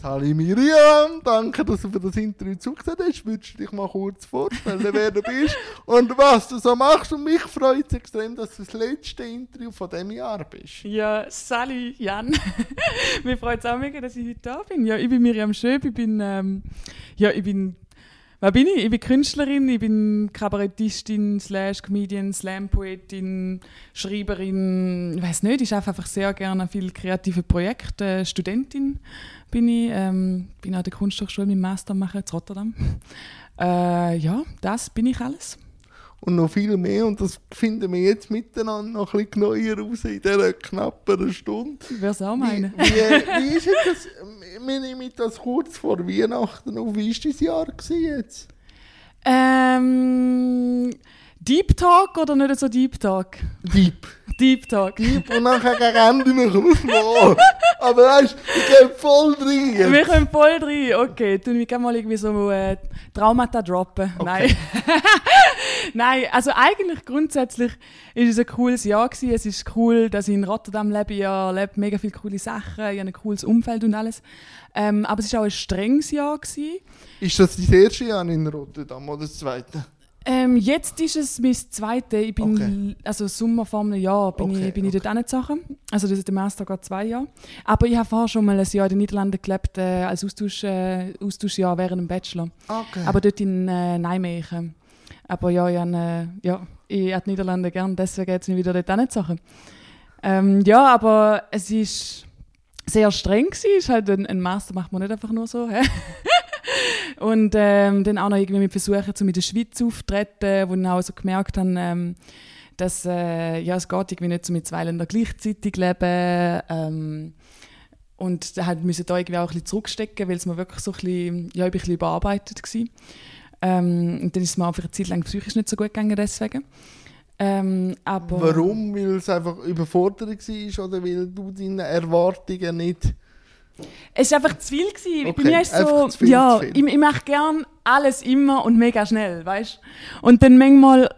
Sali Miriam, danke, dass du für das Interview zugesagt hast. Würdest du dich mal kurz vorstellen, wer du bist und was du so machst? Und mich freut es extrem, dass du das letzte Interview von diesem Jahr bist. Ja, Sally, Jan. Mir freut es auch mega, dass ich heute da bin. Ja, ich bin Miriam Schöb, ich bin, ähm, ja, ich bin was bin ich? Ich bin Künstlerin, ich bin Kabarettistin, slash Comedian, Slam-Poetin, Schreiberin, ich weiß nicht, ich arbeite einfach sehr gerne an vielen kreativen Projekten. Studentin bin ich, ähm, bin an der Kunsthochschule mit Master machen in Rotterdam. Äh, ja, das bin ich alles und noch viel mehr. Und das finden wir jetzt miteinander noch ein bisschen neuer raus in dieser knappen Stunde. Ich würde es auch meinen. Wie, wie, wie ist das? Wir nehmen das kurz vor Weihnachten auf. Wie war dein Jahr jetzt? Ähm, Deep Talk oder nicht so Deep Talk? Deep. Deep Talk. Deep und nachher gegen Ende noch Aber weißt du, ich gehe voll rein. Wir können voll rein. Okay, tun wir gerne mal irgendwie so äh, Traumata droppen. Okay. Nein. Nein, also eigentlich grundsätzlich ist es ein cooles Jahr gewesen. Es ist cool, dass ich in Rotterdam lebe. Ich erlebe mega viele coole Sachen. Ich habe ein cooles Umfeld und alles. Ähm, aber es war auch ein strenges Jahr. Gewesen. Ist das das erste Jahr in Rotterdam oder das zweite? Ähm, jetzt ist es mein zweites. Ich bin, okay. also Sommer vor einem Jahr bin okay, ich, bin okay. ich dort hingezogen. Also das ist der Master geht zwei Jahre. Aber ich habe vorher schon mal ein Jahr in den Niederlanden gelebt, äh, als Austausch, äh, Austauschjahr während dem Bachelor. Aber dort in äh, Nijmegen. Aber ja, ich habe, äh, ja, ich habe die Niederlande gern, deswegen jetzt wieder dort hingezogen. Ähm, ja, aber es ist sehr streng gewesen. Ist halt ein, ein Master macht man nicht einfach nur so. Und ähm, dann auch noch irgendwie mit Versuchen, um in der Schweiz aufzutreten, wo ich auch so gemerkt habe, ähm, dass äh, ja, es geht irgendwie nicht so mit zwei Ländern gleichzeitig leben. Ähm, und da halt müssen da irgendwie auch ein bisschen zurückstecken, weil es mir wirklich so ein bisschen, ja, ich ein bisschen überarbeitet war. Ähm, und dann ist es mir einfach eine Zeit lang psychisch nicht so gut gegangen deswegen. Ähm, Warum? Weil es einfach Überforderung war oder weil du deine Erwartungen nicht es war einfach zu viel. Gewesen. Okay, bin ich so, viel, ja, ich, ich mache gern alles immer und mega schnell, weißt Und dann manchmal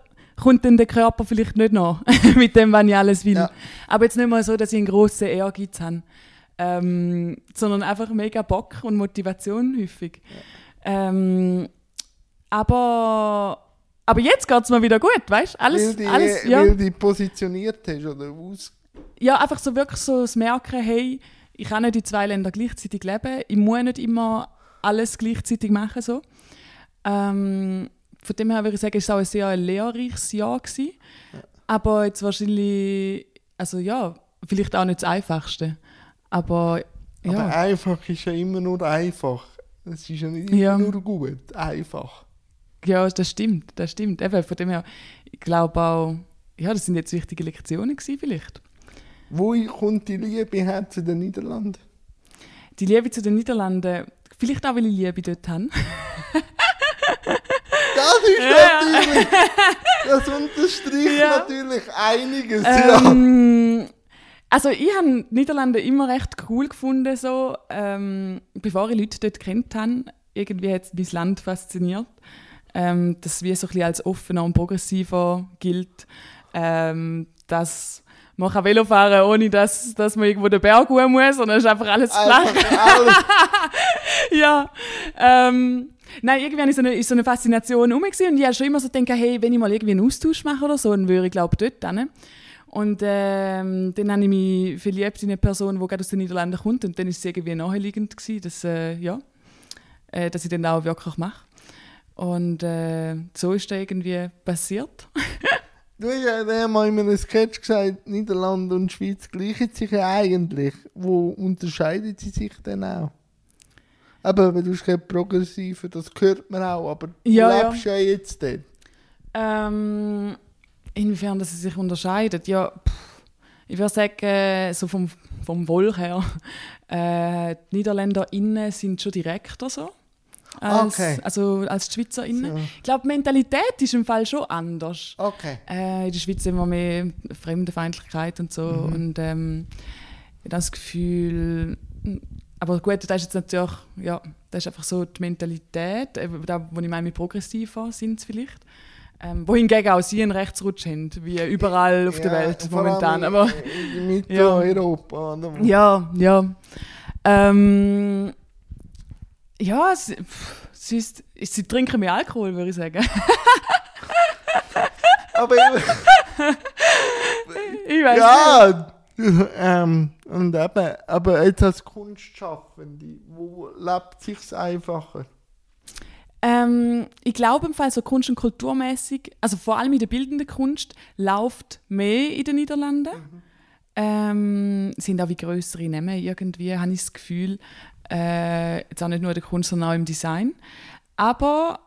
kommt dann der Körper vielleicht nicht noch mit dem, was ich alles will. Ja. Aber jetzt nicht mal so, dass ich einen grossen Ehrgeiz habe, ähm, sondern einfach mega Bock und Motivation häufig. Ja. Ähm, aber, aber jetzt geht es mir wieder gut, weißt du? Alles, weil, die, alles, ja. weil du dich positioniert hast oder aus Ja, einfach so wirklich so das Merken, hey, ich kann nicht in zwei Ländern gleichzeitig leben. Ich muss nicht immer alles gleichzeitig machen. So. Ähm, von dem her würde ich sagen, es war auch ein sehr lehrreiches Jahr. Gewesen. Aber jetzt wahrscheinlich, also ja, vielleicht auch nicht das Einfachste. Aber ja. Aber einfach ist ja immer nur einfach. Es ist ja nicht immer ja. nur gut, einfach. Ja, das stimmt, das stimmt. Eben, von dem her, ich glaube auch, ja, das sind jetzt wichtige Lektionen gewesen, vielleicht. Wo kommt die Liebe her zu den Niederlanden? Die Liebe zu den Niederlanden, vielleicht auch, weil ich Liebe dort habe. das ist natürlich, das unterstreicht ja. natürlich einiges. Ähm, ja. Also ich habe die Niederlande immer recht cool gefunden, so, ähm, bevor ich Leute dort kennt habe. Irgendwie hat es mein Land fasziniert, ähm, das wie so ein bisschen als offener und progressiver gilt. Ähm, dass man kann Velo fahren, ohne dass, dass man irgendwo den Berg hoch muss, sondern es ist einfach alles flach. alles. ja. Ähm, nein, irgendwie ist so eine, ist so eine Faszination um und ich habe schon immer so gedacht, hey, wenn ich mal irgendwie einen Austausch mache oder so, dann würde ich glaube dort hin. Und ähm, dann habe ich mich verliebt in eine Person, die gerade aus den Niederlanden kommt und dann war es irgendwie naheliegend gewesen, dass, äh, ja, äh, dass ich dann auch wirklich mache. Und äh, so ist das irgendwie passiert. Du hast ja mal in einem Sketch gesagt, Niederlande und Schweiz gleichen sich ja eigentlich. Wo unterscheiden sie sich denn auch? Aber du bist kein Progressiver, das hört man auch, aber du ja, lebst ja, ja jetzt dort. Ähm, inwiefern dass sie sich unterscheiden? Ja, pff, ich würde sagen, so vom, vom Wohl her, äh, die NiederländerInnen sind schon direkter so als, okay. also als Schweizerinnen. So. Ich glaube, die Mentalität ist im Fall schon anders. Okay. Äh, in der Schweiz immer mehr Fremdenfeindlichkeit und so. Mhm. Und ähm, das Gefühl, aber gut, das ist jetzt natürlich, ja, das ist einfach so die Mentalität, äh, da, wo ich meine, mit progressiver sind es vielleicht. Ähm, wohingegen auch sie einen Rechtsrutsch haben, wie überall auf ja, der Welt momentan. Aber, in Mitteleuropa. Ja, ja. ja. Ähm, ja, sie, sie, ist, sie trinken mehr Alkohol, würde ich sagen. Aber ich weiß ja, ähm, und eben, aber jetzt als Kunstschaffende, wo lebt sich's einfacher? Ähm, ich glaube im Fall so kunst- und kulturmäßig, also vor allem in der bildenden Kunst, läuft mehr in den Niederlanden. Mhm. Ähm, sind auch wie größere Namen irgendwie, habe ich das Gefühl. Äh, jetzt auch nicht nur in der Kunst, sondern auch im Design. Aber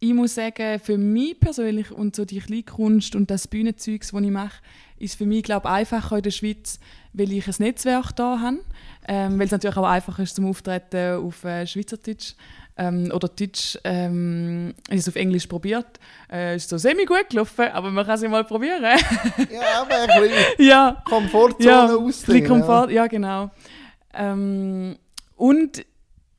ich muss sagen, für mich persönlich und so die Kleinkunst und das Bühnenzeugs, das ich mache, ist für mich, glaube einfacher in der Schweiz, weil ich ein Netzwerk da habe. Ähm, weil es natürlich auch einfacher ist zum Auftreten auf äh, Schweizerdeutsch ähm, oder Deutsch. Ähm, ich habe es auf Englisch probiert. Äh, ist so semi gut gelaufen, aber man kann es ja mal probieren. ja, aber ein bisschen ja. Komfortzone ja, ausdehnen. Komfort, ja. ja, genau. Ähm, und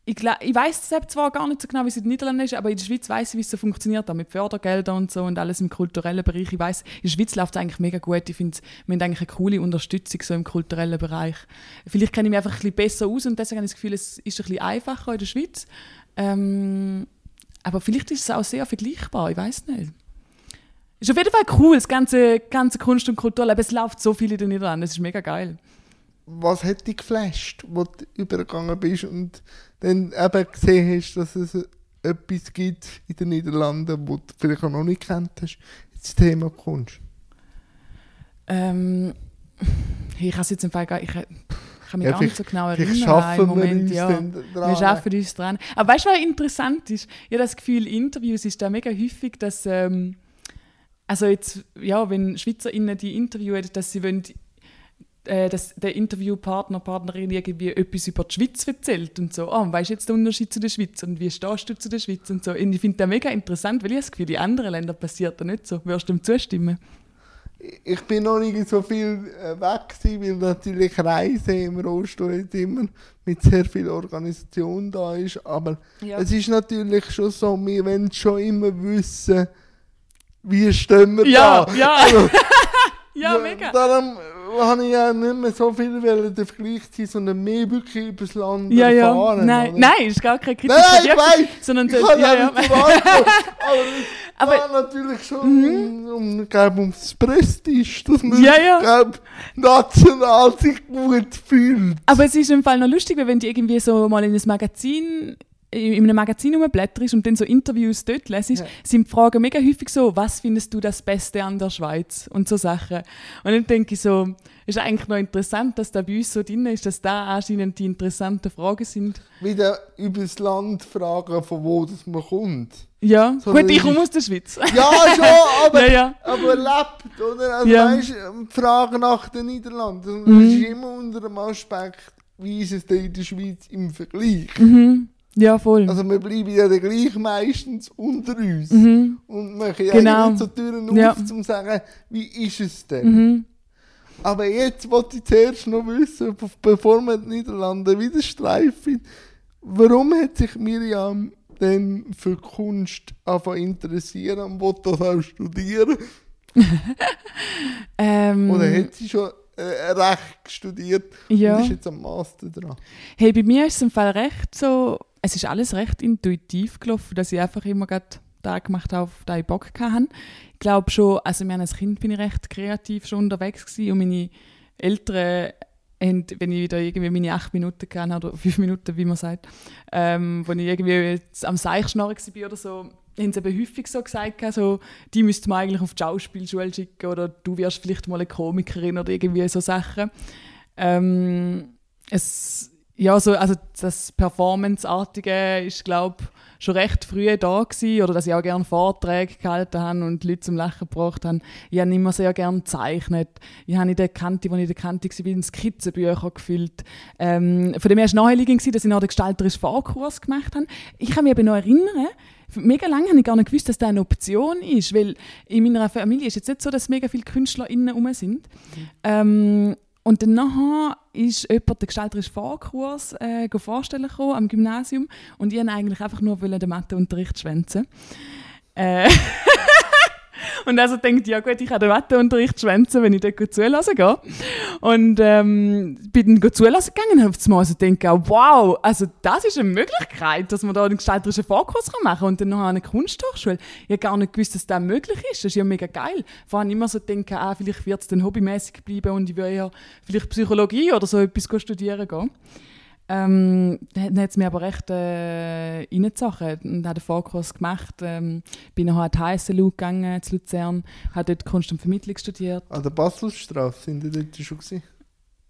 ich, ich weiß zwar gar nicht so genau, wie es in den Niederlanden ist, aber in der Schweiz weiß ich, wie es so funktioniert, auch mit Fördergeldern und so und alles im kulturellen Bereich. Ich weiß, in der Schweiz läuft es eigentlich mega gut. Ich finde, wir haben eigentlich eine coole Unterstützung so im kulturellen Bereich. Vielleicht kenne ich mich einfach ein bisschen besser aus und deswegen habe ich das Gefühl, es ist ein bisschen einfacher in der Schweiz. Ähm, aber vielleicht ist es auch sehr vergleichbar, ich weiß nicht. Ist auf jeden Fall cool, das ganze, ganze Kunst- und Kulturleben. Es läuft so viel in den Niederlanden, es ist mega geil. Was hat dich geflasht, wo du übergegangen bist und dann eben gesehen hast, dass es etwas gibt in den Niederlanden, wo du vielleicht auch noch nicht kennt hast, das Thema Kunst? Ähm, ich kann es jetzt im Fall gar ich, kann mich ja, gar nicht so genau erinnern. Schaffen Moment, wir ja. dran. Wir schaffen uns dran. Aber weißt du, was interessant ist? Ich habe das Gefühl, Interviews ist da mega häufig, dass ähm, also jetzt, ja, wenn SchweizerInnen die interviewen, dass sie wollen, äh, dass der Interviewpartner, Partnerin irgendwie etwas über die Schweiz erzählt und so, oh, weißt du jetzt den Unterschied zu der Schweiz und wie stehst du zu der Schweiz und so. Und ich finde das mega interessant, weil ich das Gefühl, in anderen Ländern passiert das nicht so. Würdest du ihm zustimmen? Ich bin noch nicht so viel äh, weg weil natürlich Reisen im Rollstuhl jetzt immer mit sehr viel Organisation da ist, aber ja. es ist natürlich schon so, wir wollen schon immer wissen, wie stehen wir ja, da. Ja, also, ja, mega. Darum habe ich ja nicht mehr so viel der Vergleich ziehen, sondern mehr wirklich über das Land ja, erfahren. Ja. Nein, oder? nein, ist gar keine Kritik. Nein, ich weiß, sondern ich kann ja, ja, nicht aber, aber es geht natürlich schon Mhm. um, um, glaub, ums Prestige, dass man Ja, ja. glaub, national sich gut fühlt. Aber es ist im Fall noch lustig, weil wenn du irgendwie so mal in ein Magazin in einem Magazin rumblätterst und dann so Interviews dort lesest, Ja. sind die Fragen mega häufig so, was findest du das Beste an der Schweiz? Und so Sachen. Und dann denke ich so, ist eigentlich noch interessant, dass da bei uns so drin ist, dass da anscheinend die interessanten Fragen sind. Wieder über das Land fragen, von wo das man kommt. Ja, So, gut, ich komme aus der Schweiz. Ja, schon, aber, Ja, ja. aber lebt, oder? Also, Ja. weißt, Frage nach den Niederlanden, das Mhm. ist immer unter dem Aspekt, wie ist es denn in der Schweiz im Vergleich? Mhm. Ja, voll. Also wir bleiben ja dann gleich meistens unter uns. mhm. Und machen ja Genau. nicht so Türen Ja. auf, um zu sagen, wie ist es denn? Mhm. Aber jetzt wollte ich zuerst noch wissen, be- bevor wir die Niederlande wieder streifen, warum hat sich Miriam denn für Kunst angefangen zu interessieren und wollte das auch studieren? Ähm, Oder hat sie schon äh, Recht studiert ja. und ist jetzt am Master dran? Hey, bei mir ist es im Fall recht so, es ist alles recht intuitiv gelaufen, dass ich einfach immer gerade da gemacht habe, auf den ich Bock hatte. Ich glaube schon, also haben als Kind bin ich recht kreativ schon unterwegs gewesen und meine Eltern haben, wenn ich wieder irgendwie meine acht Minuten hatte, oder fünf Minuten, wie man sagt, ähm, wo ich irgendwie am Seichschnarren war oder so, haben sie eben häufig so gesagt, so, die müsste man eigentlich auf die Schauspielschule schicken oder du wirst vielleicht mal eine Komikerin oder irgendwie so Sachen. Ähm, es, ja, so, also das Performance-artige ist, glaube schon recht früh da gewesen, oder dass ich auch gerne Vorträge gehalten habe und Leute zum Lachen gebracht habe. Ich habe immer sehr gerne gezeichnet. Ich habe in der Kante, als ich in der Kante war, wie Skizzenbücher gefüllt. Ähm, von dem her war es naheliegend, dass ich noch den gestalterischen Vorkurs gemacht habe. Ich kann mich aber noch erinnern, mega lange habe ich gar nicht gewusst, dass das eine Option ist, weil in meiner Familie ist jetzt nicht so, dass mega viele KünstlerInnen rum sind. Ähm, und dann nachher ist jemand den gestalterischen Vorkurs äh, vorstellen gekommen, am Gymnasium und ich wollte eigentlich einfach nur den Matheunterricht schwänzen. Äh, und also denkt, ja gut, ich kann den Matheunterricht schwänzen, wenn ich dort zulassen gehe. Und ähm, bin dann zulassen gegangen und auf einmal also denke, wow, also das ist eine Möglichkeit, dass man da einen gestalterischen Vorkurs machen kann und dann noch eine Kunsthochschule. Ich habe gar nicht gewusst, dass das möglich ist. Das ist ja mega geil. Vor allem immer so denken, ah, vielleicht wird es dann hobbymäßig bleiben und ich würde ja vielleicht Psychologie oder so etwas studieren gehen. Ähm, dann hat es mir aber recht äh, reingezogen und habe den Vorkurs gemacht. Ähm, bin nachher an die HSLU gegangen, zu Luzern, habe dort Kunst und Vermittlung studiert. An der Baselstraße sind Sie dort schon gewesen?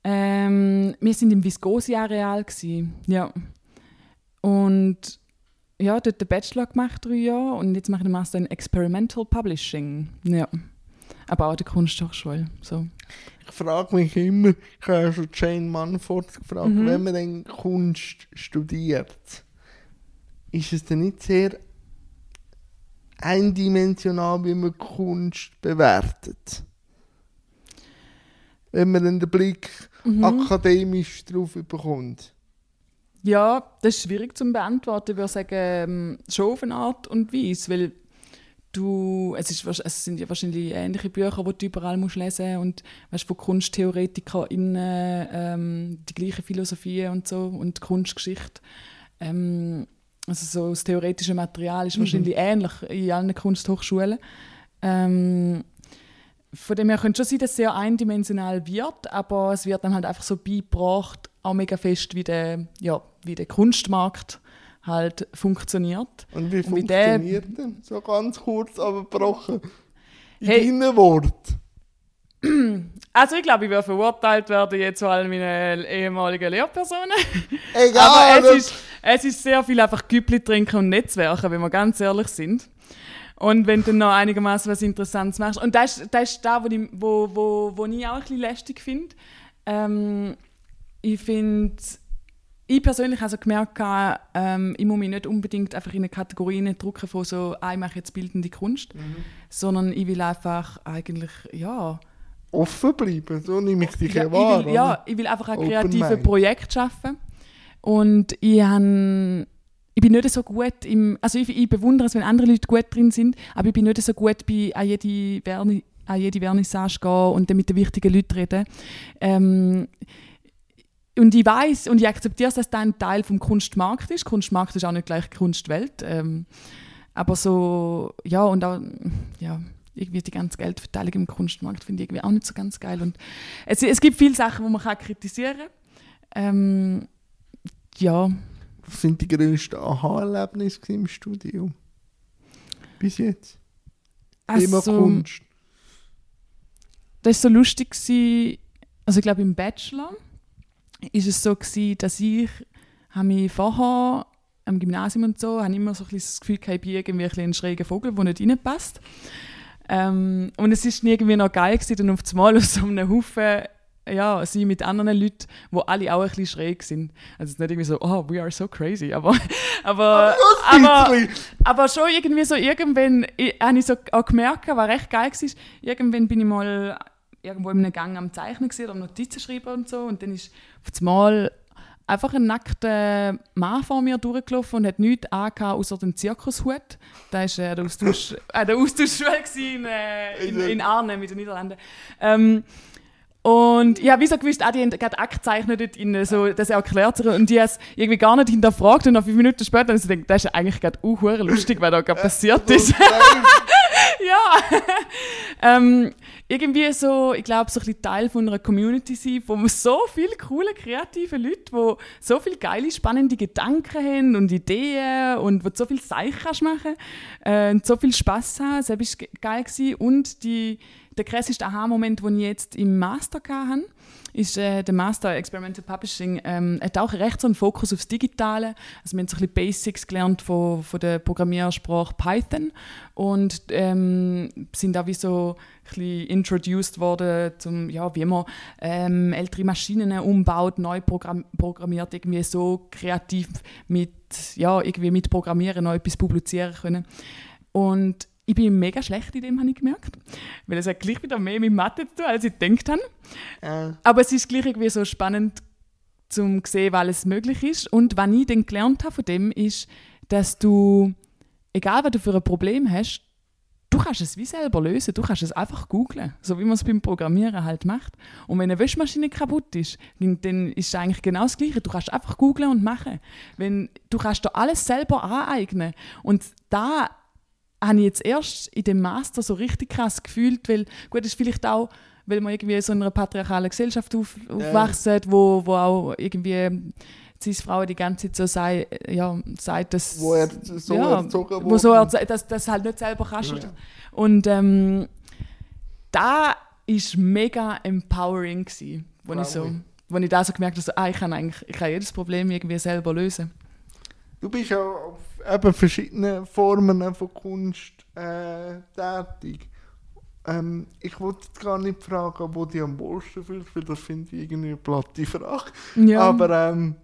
Ähm, wir sind im Viscosi-Areal, ja. Und ja, dort den Bachelor gemacht, drei Jahre, und jetzt mache ich den Master in Experimental Publishing, ja. Aber auch der Kunsthochschule, so ich frage mich immer, ich habe schon Jane Manford gefragt, mhm. wenn man dann Kunst studiert, ist es dann nicht sehr eindimensional, wie man Kunst bewertet? Wenn man dann den Blick mhm. akademisch drauf bekommt. Ja, das ist schwierig zu beantworten. Ich würde sagen, ähm, schon auf eine Art und Weise, weil du, es, ist, es sind ja wahrscheinlich ähnliche Bücher, die du überall musst lesen und weißt, von KunsttheoretikerInnen ähm, die gleiche Philosophie und so und Kunstgeschichte. Ähm, also so das theoretische Material ist mhm. wahrscheinlich ähnlich in allen Kunsthochschulen. Ähm, von dem her könnte schon sein, dass es sehr eindimensional wird, aber es wird dann halt einfach so beigebracht, auch mega fest wie der, ja, wie der Kunstmarkt halt funktioniert. Und wie und funktioniert der, denn? So ganz kurz aber gebrochen. In hey, deinen Worten. Also ich glaube, ich werde verurteilt werden jetzt vor allem meine ehemaligen Lehrpersonen. Egal. Aber es ist, es ist sehr viel einfach Güppli trinken und Netzwerken, wenn wir ganz ehrlich sind. Und wenn du noch einigermaßen was Interessantes machst. Und das, das ist da, wo ich, wo, wo, wo ich auch ein bisschen lästig finde. Ähm, ich finde ich persönlich habe also gemerkt, ähm, ich muss mich nicht unbedingt einfach in eine Kategorie drücken von so, ah, ich mache jetzt bildende Kunst, mhm. sondern ich will einfach eigentlich, ja... Offen bleiben, so nehme ich dich ja, wahr. Ich will, ja, ich will einfach ein kreatives Projekt schaffen und ich habe ich bin nicht so gut im, also ich, ich, bewundere es, wenn andere Leute gut drin sind, aber ich bin nicht so gut bei an jede, Verni, an jede Vernissage gehen und dann mit den wichtigen Leuten reden. Ähm, und ich weiß und ich akzeptiere, dass das ein Teil vom Kunstmarkt ist. Kunstmarkt ist auch nicht gleich Kunstwelt. Ähm, aber so, ja, und auch, ja, irgendwie die ganze Geldverteilung im Kunstmarkt finde ich irgendwie auch nicht so ganz geil. Und es, es gibt viele Sachen, die man kann kritisieren kann. Ähm, ja. Was sind die grössten Aha-Erlebnisse im Studium? Bis jetzt? Also, Thema Kunst. Das war so lustig, also ich glaube im Bachelor ist es so gewesen, dass ich mich vorher am Gymnasium und so, habe immer so ein das Gefühl ich bin irgendwie ein, ein schräger Vogel, der nicht reinpasst. Ähm, und es ist irgendwie noch geil gewesen, dann auf einmal aus so einem Haufen ja, sie mit anderen Leuten, die alle auch ein bisschen schräg sind. Also es ist nicht irgendwie so, oh, we are so crazy, aber, aber, aber, aber schon irgendwie so, irgendwann habe ich so auch gemerkt, was recht geil war, irgendwann bin ich mal irgendwo in einem Gang am Zeichnen gesehen oder Notizen schreiben und so. Und dann ist auf einmal einfach ein nackter Mann vor mir durchgelaufen und hat nichts angehabt, außer den Zirkushut. Da war äh, der Austausch, äh, der Austauschschule in, äh, in, in Arnhem, mit den Niederlanden. Ähm, und ich habe wie so gewusst, ah, die haben gerade Akt gezeichnet in so, das erklärt sich. Und die haben es irgendwie gar nicht hinterfragt. Und noch fünf Minuten später habe ich gedacht, das ist eigentlich gerade uh, lustig, was da gerade passiert ist. ja. ähm, irgendwie so, ich glaube, so ein bisschen Teil von einer Community sein, wo man so viele coole, kreative Leute, die so viele geile, spannende Gedanken haben und Ideen und wo so viel Seich kannst machen äh, und so viel Spass haben. War geil. Gewesen. Und die, der krasseste Aha-Moment, den ich jetzt im Master hatte, ist äh, der Master Experimental Publishing, ähm, hat auch recht so einen Fokus aufs Digitale. Also wir haben so ein bisschen Basics gelernt von, von der Programmiersprache Python und ähm, sind da wie so ein bisschen introduced worden, zum, ja, wie man ähm, ältere Maschinen umbaut, neu program programmiert, irgendwie so kreativ mit, ja, irgendwie mit Programmieren noch etwas publizieren können. Und ich bin mega schlecht in dem, habe ich gemerkt. Weil es hat gleich wieder mehr mit Mathe zu tun, als ich gedacht habe. Ja. Aber es ist gleich irgendwie so spannend, zum sehen, weil es möglich ist. Und was ich dann gelernt habe von dem, ist, dass du, egal was du für ein Problem hast, du kannst es wie selber lösen. Du kannst es einfach googlen, so wie man es beim Programmieren halt macht. Und wenn eine Wäschmaschine kaputt ist, dann ist es eigentlich genau das Gleiche. Du kannst einfach googlen und machen. Wenn, du kannst dir alles selber aneignen. Und da habe ich jetzt erst in dem Master so richtig krass gefühlt, weil, gut, ist vielleicht auch, weil man irgendwie in so einer patriarchalen Gesellschaft auf, aufwachsen, ja. wo, wo auch irgendwie Cis-Frauen die ganze Zeit so sei, ja, sagt, dass... Wo er so ja, erzogen wo so erzogen, dass das halt nicht selber kannst. Ja. Und ähm, da war mega empowering gewesen, wo ich so, wo ich da so gemerkt habe, so, ah, ich kann eigentlich, ich kann jedes Problem irgendwie selber lösen. Du bist ja auf eben verschiedenen Formen von Kunst äh, tätig. Ähm, ich wollte gar nicht fragen, wo du am wohlsten fühlst, weil das finde ich irgendwie eine platte Frage. Ja. Aber ähm,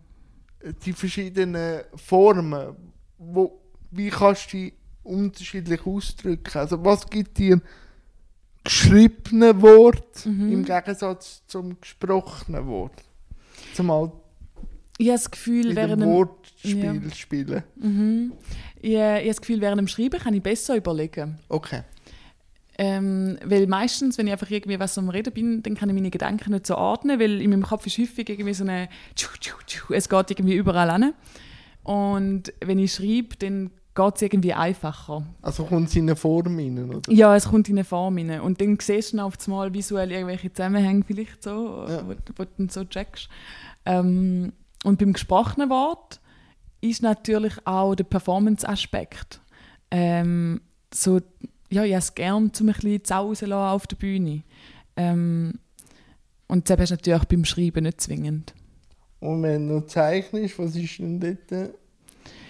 die verschiedenen Formen, wo, wie kannst du die unterschiedlich ausdrücken? Also was gibt dir geschriebene Wort mhm. im Gegensatz zum gesprochenen Wort? Zumal ich habe das Gefühl, während dem Wortspiel ja. spielen. Mhm. Ich, ich habe das Gefühl, während dem Schreiben kann ich besser überlegen. Okay. Ähm, weil meistens, wenn ich einfach irgendwie was am Reden bin, dann kann ich meine Gedanken nicht so ordnen, weil in meinem Kopf ist häufig irgendwie so eine es geht irgendwie überall an. Und wenn ich schreibe, dann geht es irgendwie einfacher. Also kommt es in eine Form rein, oder? Ja, es kommt in eine Form rein. Und dann siehst du auf einmal visuell irgendwelche Zusammenhänge vielleicht so, ja. wo, wo, du dann so checkst. Ähm, und beim gesprochenen Wort ist natürlich auch der Performance-Aspekt. Ähm, so ja, ich es gerne, um ein bisschen zu auf der Bühne. Ähm, und das hast du natürlich beim Schreiben nicht zwingend. Und wenn du zeichnest, was ist denn dort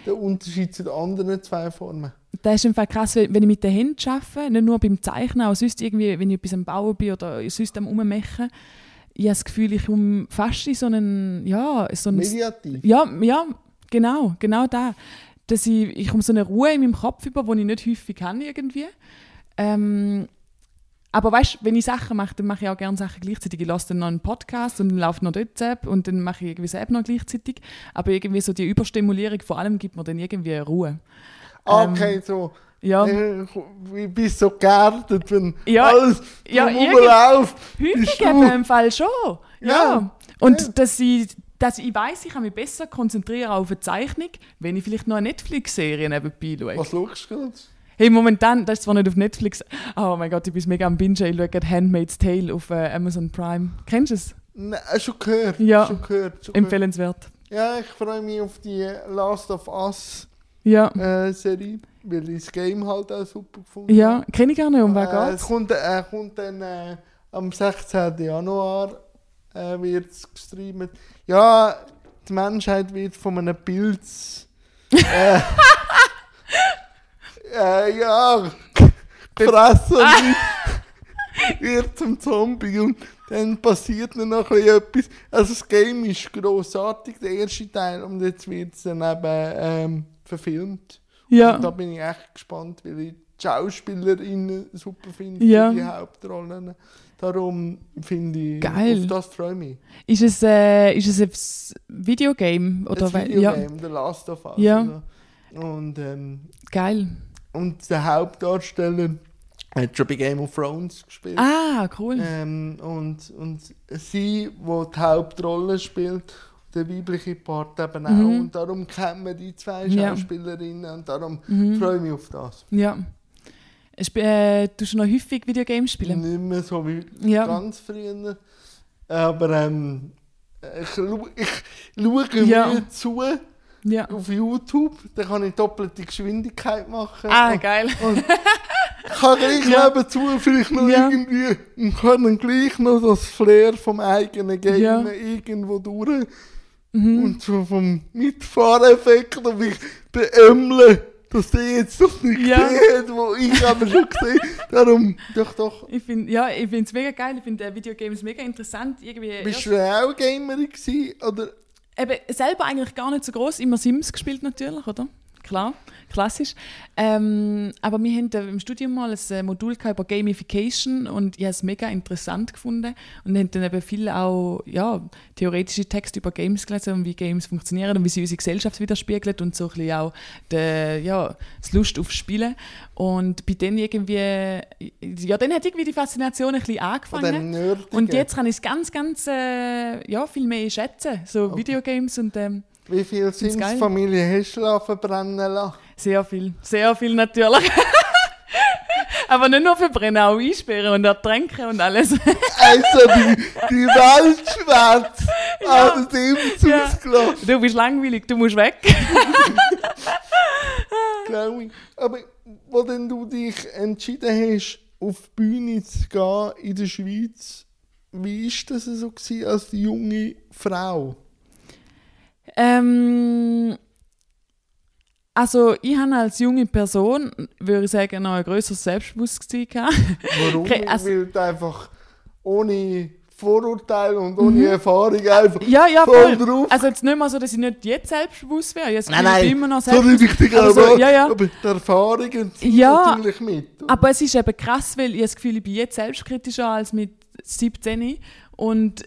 der Unterschied zu den anderen zwei Formen? Das ist einfach krass, wenn ich mit den Händen arbeite, nicht nur beim Zeichnen, auch sonst irgendwie, wenn ich etwas am Bauen bin oder sonst am Ummachen, ich habe das Gefühl, ich komme fast in so einen, ja, so einen... Mediativ? Ja, ja, genau, genau da dass ich, ich komme so eine Ruhe in meinem Kopf über, die ich nicht häufig habe irgendwie. Ähm, aber weißt du, wenn ich Sachen mache, dann mache ich auch gerne Sachen gleichzeitig. Ich lasse dann noch einen Podcast und dann läuft noch dort App und dann mache ich irgendwie selber noch gleichzeitig. Aber irgendwie so die Überstimulierung vor allem gibt mir dann irgendwie Ruhe. Okay, ähm, so. Ja. Ich bin so geerdet, wenn ja, alles ja, läuft. Häufig eben im Fall schon. Ja. ja. Und ja. dass ich dass ich weiß, ich kann mich besser konzentrieren auf eine Zeichnung, wenn ich vielleicht noch eine Netflix-Serie nebenbei schaue. Was schaust du gerade? Hey, momentan, das ist zwar nicht auf Netflix, oh mein Gott, ich bin mega am Binge, ich schaue gerade Handmaid's Tale auf äh, Amazon Prime. Kennst du es? Nein, schon gehört. Ja, schon gehört, schon Empfehlenswert. Ja, ich freue mich auf die Last of Us ja. äh, Serie, weil ich das Game halt auch super gefunden Ja, kenne ich gar nicht, um wer äh, geht's? Es kommt, äh, kommt dann äh, am 16. Januar äh, wird gestreamt. Ja, die Menschheit wird von einem Pilz. äh, äh, ja, gefressen wird zum Zombie und dann passiert noch etwas. Also das Game ist grossartig, der erste Teil, und jetzt wird es dann eben ähm, verfilmt. Ja. Und da bin ich echt gespannt, weil ich die Schauspielerinnen super finde, ja. die Hauptrollen. Darum finde ich, Geil. auf das freue ich mich. Ist es, äh, ist es ein Videogame? Oder ein Videogame, ja. The Last of Us. Ja. Und, ähm, Geil. Und der Hauptdarsteller hat schon bei Game of Thrones gespielt. Ah, cool. Ähm, und, und sie, die die Hauptrolle spielt, der weibliche Part eben auch. Mhm. Und darum kennen wir die zwei Schauspielerinnen ja. und darum mhm. freue ich mich auf das. Ja. Äh, du noch häufig Videogames spielen? Nicht mehr so wie ja. ganz früher. Aber ähm, ich, ich schaue ja. mir zu ja. auf YouTube. Dann kann ich doppelte Geschwindigkeit machen. Ah, und, geil. Und kann gleich ja. nebenzu vielleicht noch ja. irgendwie und kann dann gleich noch das Flair vom eigenen Game irgendwo durch. Mhm. Und so vom Mitfahreffekt, ob ich beömmle dass der jetzt doch nicht ja. sieht, wo ich aber schon gesehen Darum, doch, doch. Ich find, ja, ich finde es mega geil. Ich finde äh, Videogames mega interessant. Irgendwie Bist du auch Gamer gewesen, oder? Eben, selber eigentlich gar nicht so groß. Immer Sims gespielt natürlich, oder? klar, klassisch. Ähm, aber wir haben im Studium mal ein äh, Modul über Gamification und ich habe es mega interessant gefunden und haben dann eben viel auch ja, theoretische Texte über Games gelesen und wie Games funktionieren und wie sie unsere Gesellschaft widerspiegeln und so ein bisschen auch die, ja, das Lust auf Spielen. Und bei denen irgendwie, ja, dann hat irgendwie die Faszination ein bisschen angefangen. Und jetzt kann ich es ganz, ganz, äh, ja, viel mehr schätzen, so okay. Videogames und ähm, wie viel Sims-Familie hast du verbrennen lassen? Sehr viel, sehr viel natürlich. Aber nicht nur verbrennen, auch einsperren und ertränken und alles. also die, die Welt schwärzt ja. aus dem ja. Du bist langweilig, du musst weg. Aber wo denn du dich entschieden hast, auf die Bühne zu gehen in der Schweiz, wie war das so als junge Frau? Ähm, also ich habe als junge Person, würde ich sagen, noch ein grösseres Selbstbewusstsein gehabt. Warum? also, Weil du einfach ohne Vorurteile und ohne mhm. Erfahrung einfach ja, ja, voll, voll drauf. Also jetzt nicht mal so, dass ich nicht jetzt selbstbewusst wäre. Jetzt nein, nein, immer noch so richtig, aber, so, ja, ja. aber die Erfahrungen ja, natürlich mit. Oder? Aber es ist eben krass, weil ich das Gefühl, ich bin jetzt selbstkritischer als mit 17 und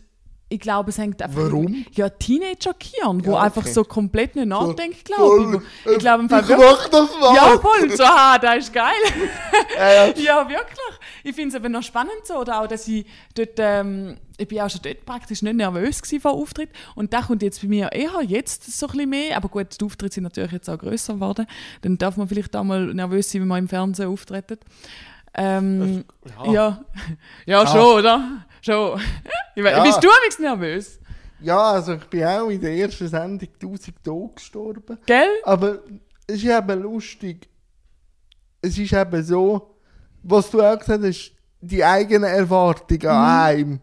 ich glaube, es hängt einfach. Warum? Ja, Teenager Kian, wo ja, okay. einfach so komplett nicht nachdenkt, glaube ich. Ich glaube, im Fall. Ich mach das mal. Ja, voll. So, ha, das ist geil. Ja, ja. ja wirklich. Ich finde es eben noch spannend so. Oder auch, dass ich dort. Ähm, ich bin auch schon dort praktisch nicht nervös vor Auftritt. Und da kommt jetzt bei mir eher jetzt so ein bisschen mehr. Aber gut, die Auftritte sind natürlich jetzt auch grösser geworden. Dann darf man vielleicht auch mal nervös sein, wenn man im Fernsehen auftritt. Ähm, ja. ja. ja. schon, oder? Schon. Ja. Bist du übrigens nervös? Ja, also ich bin auch in der ersten Sendung 1000 Tage gestorben. Gell? Aber es ist eben lustig. Es ist eben so, was du auch gesagt hast, die eigenen Erwartungen an mhm. einem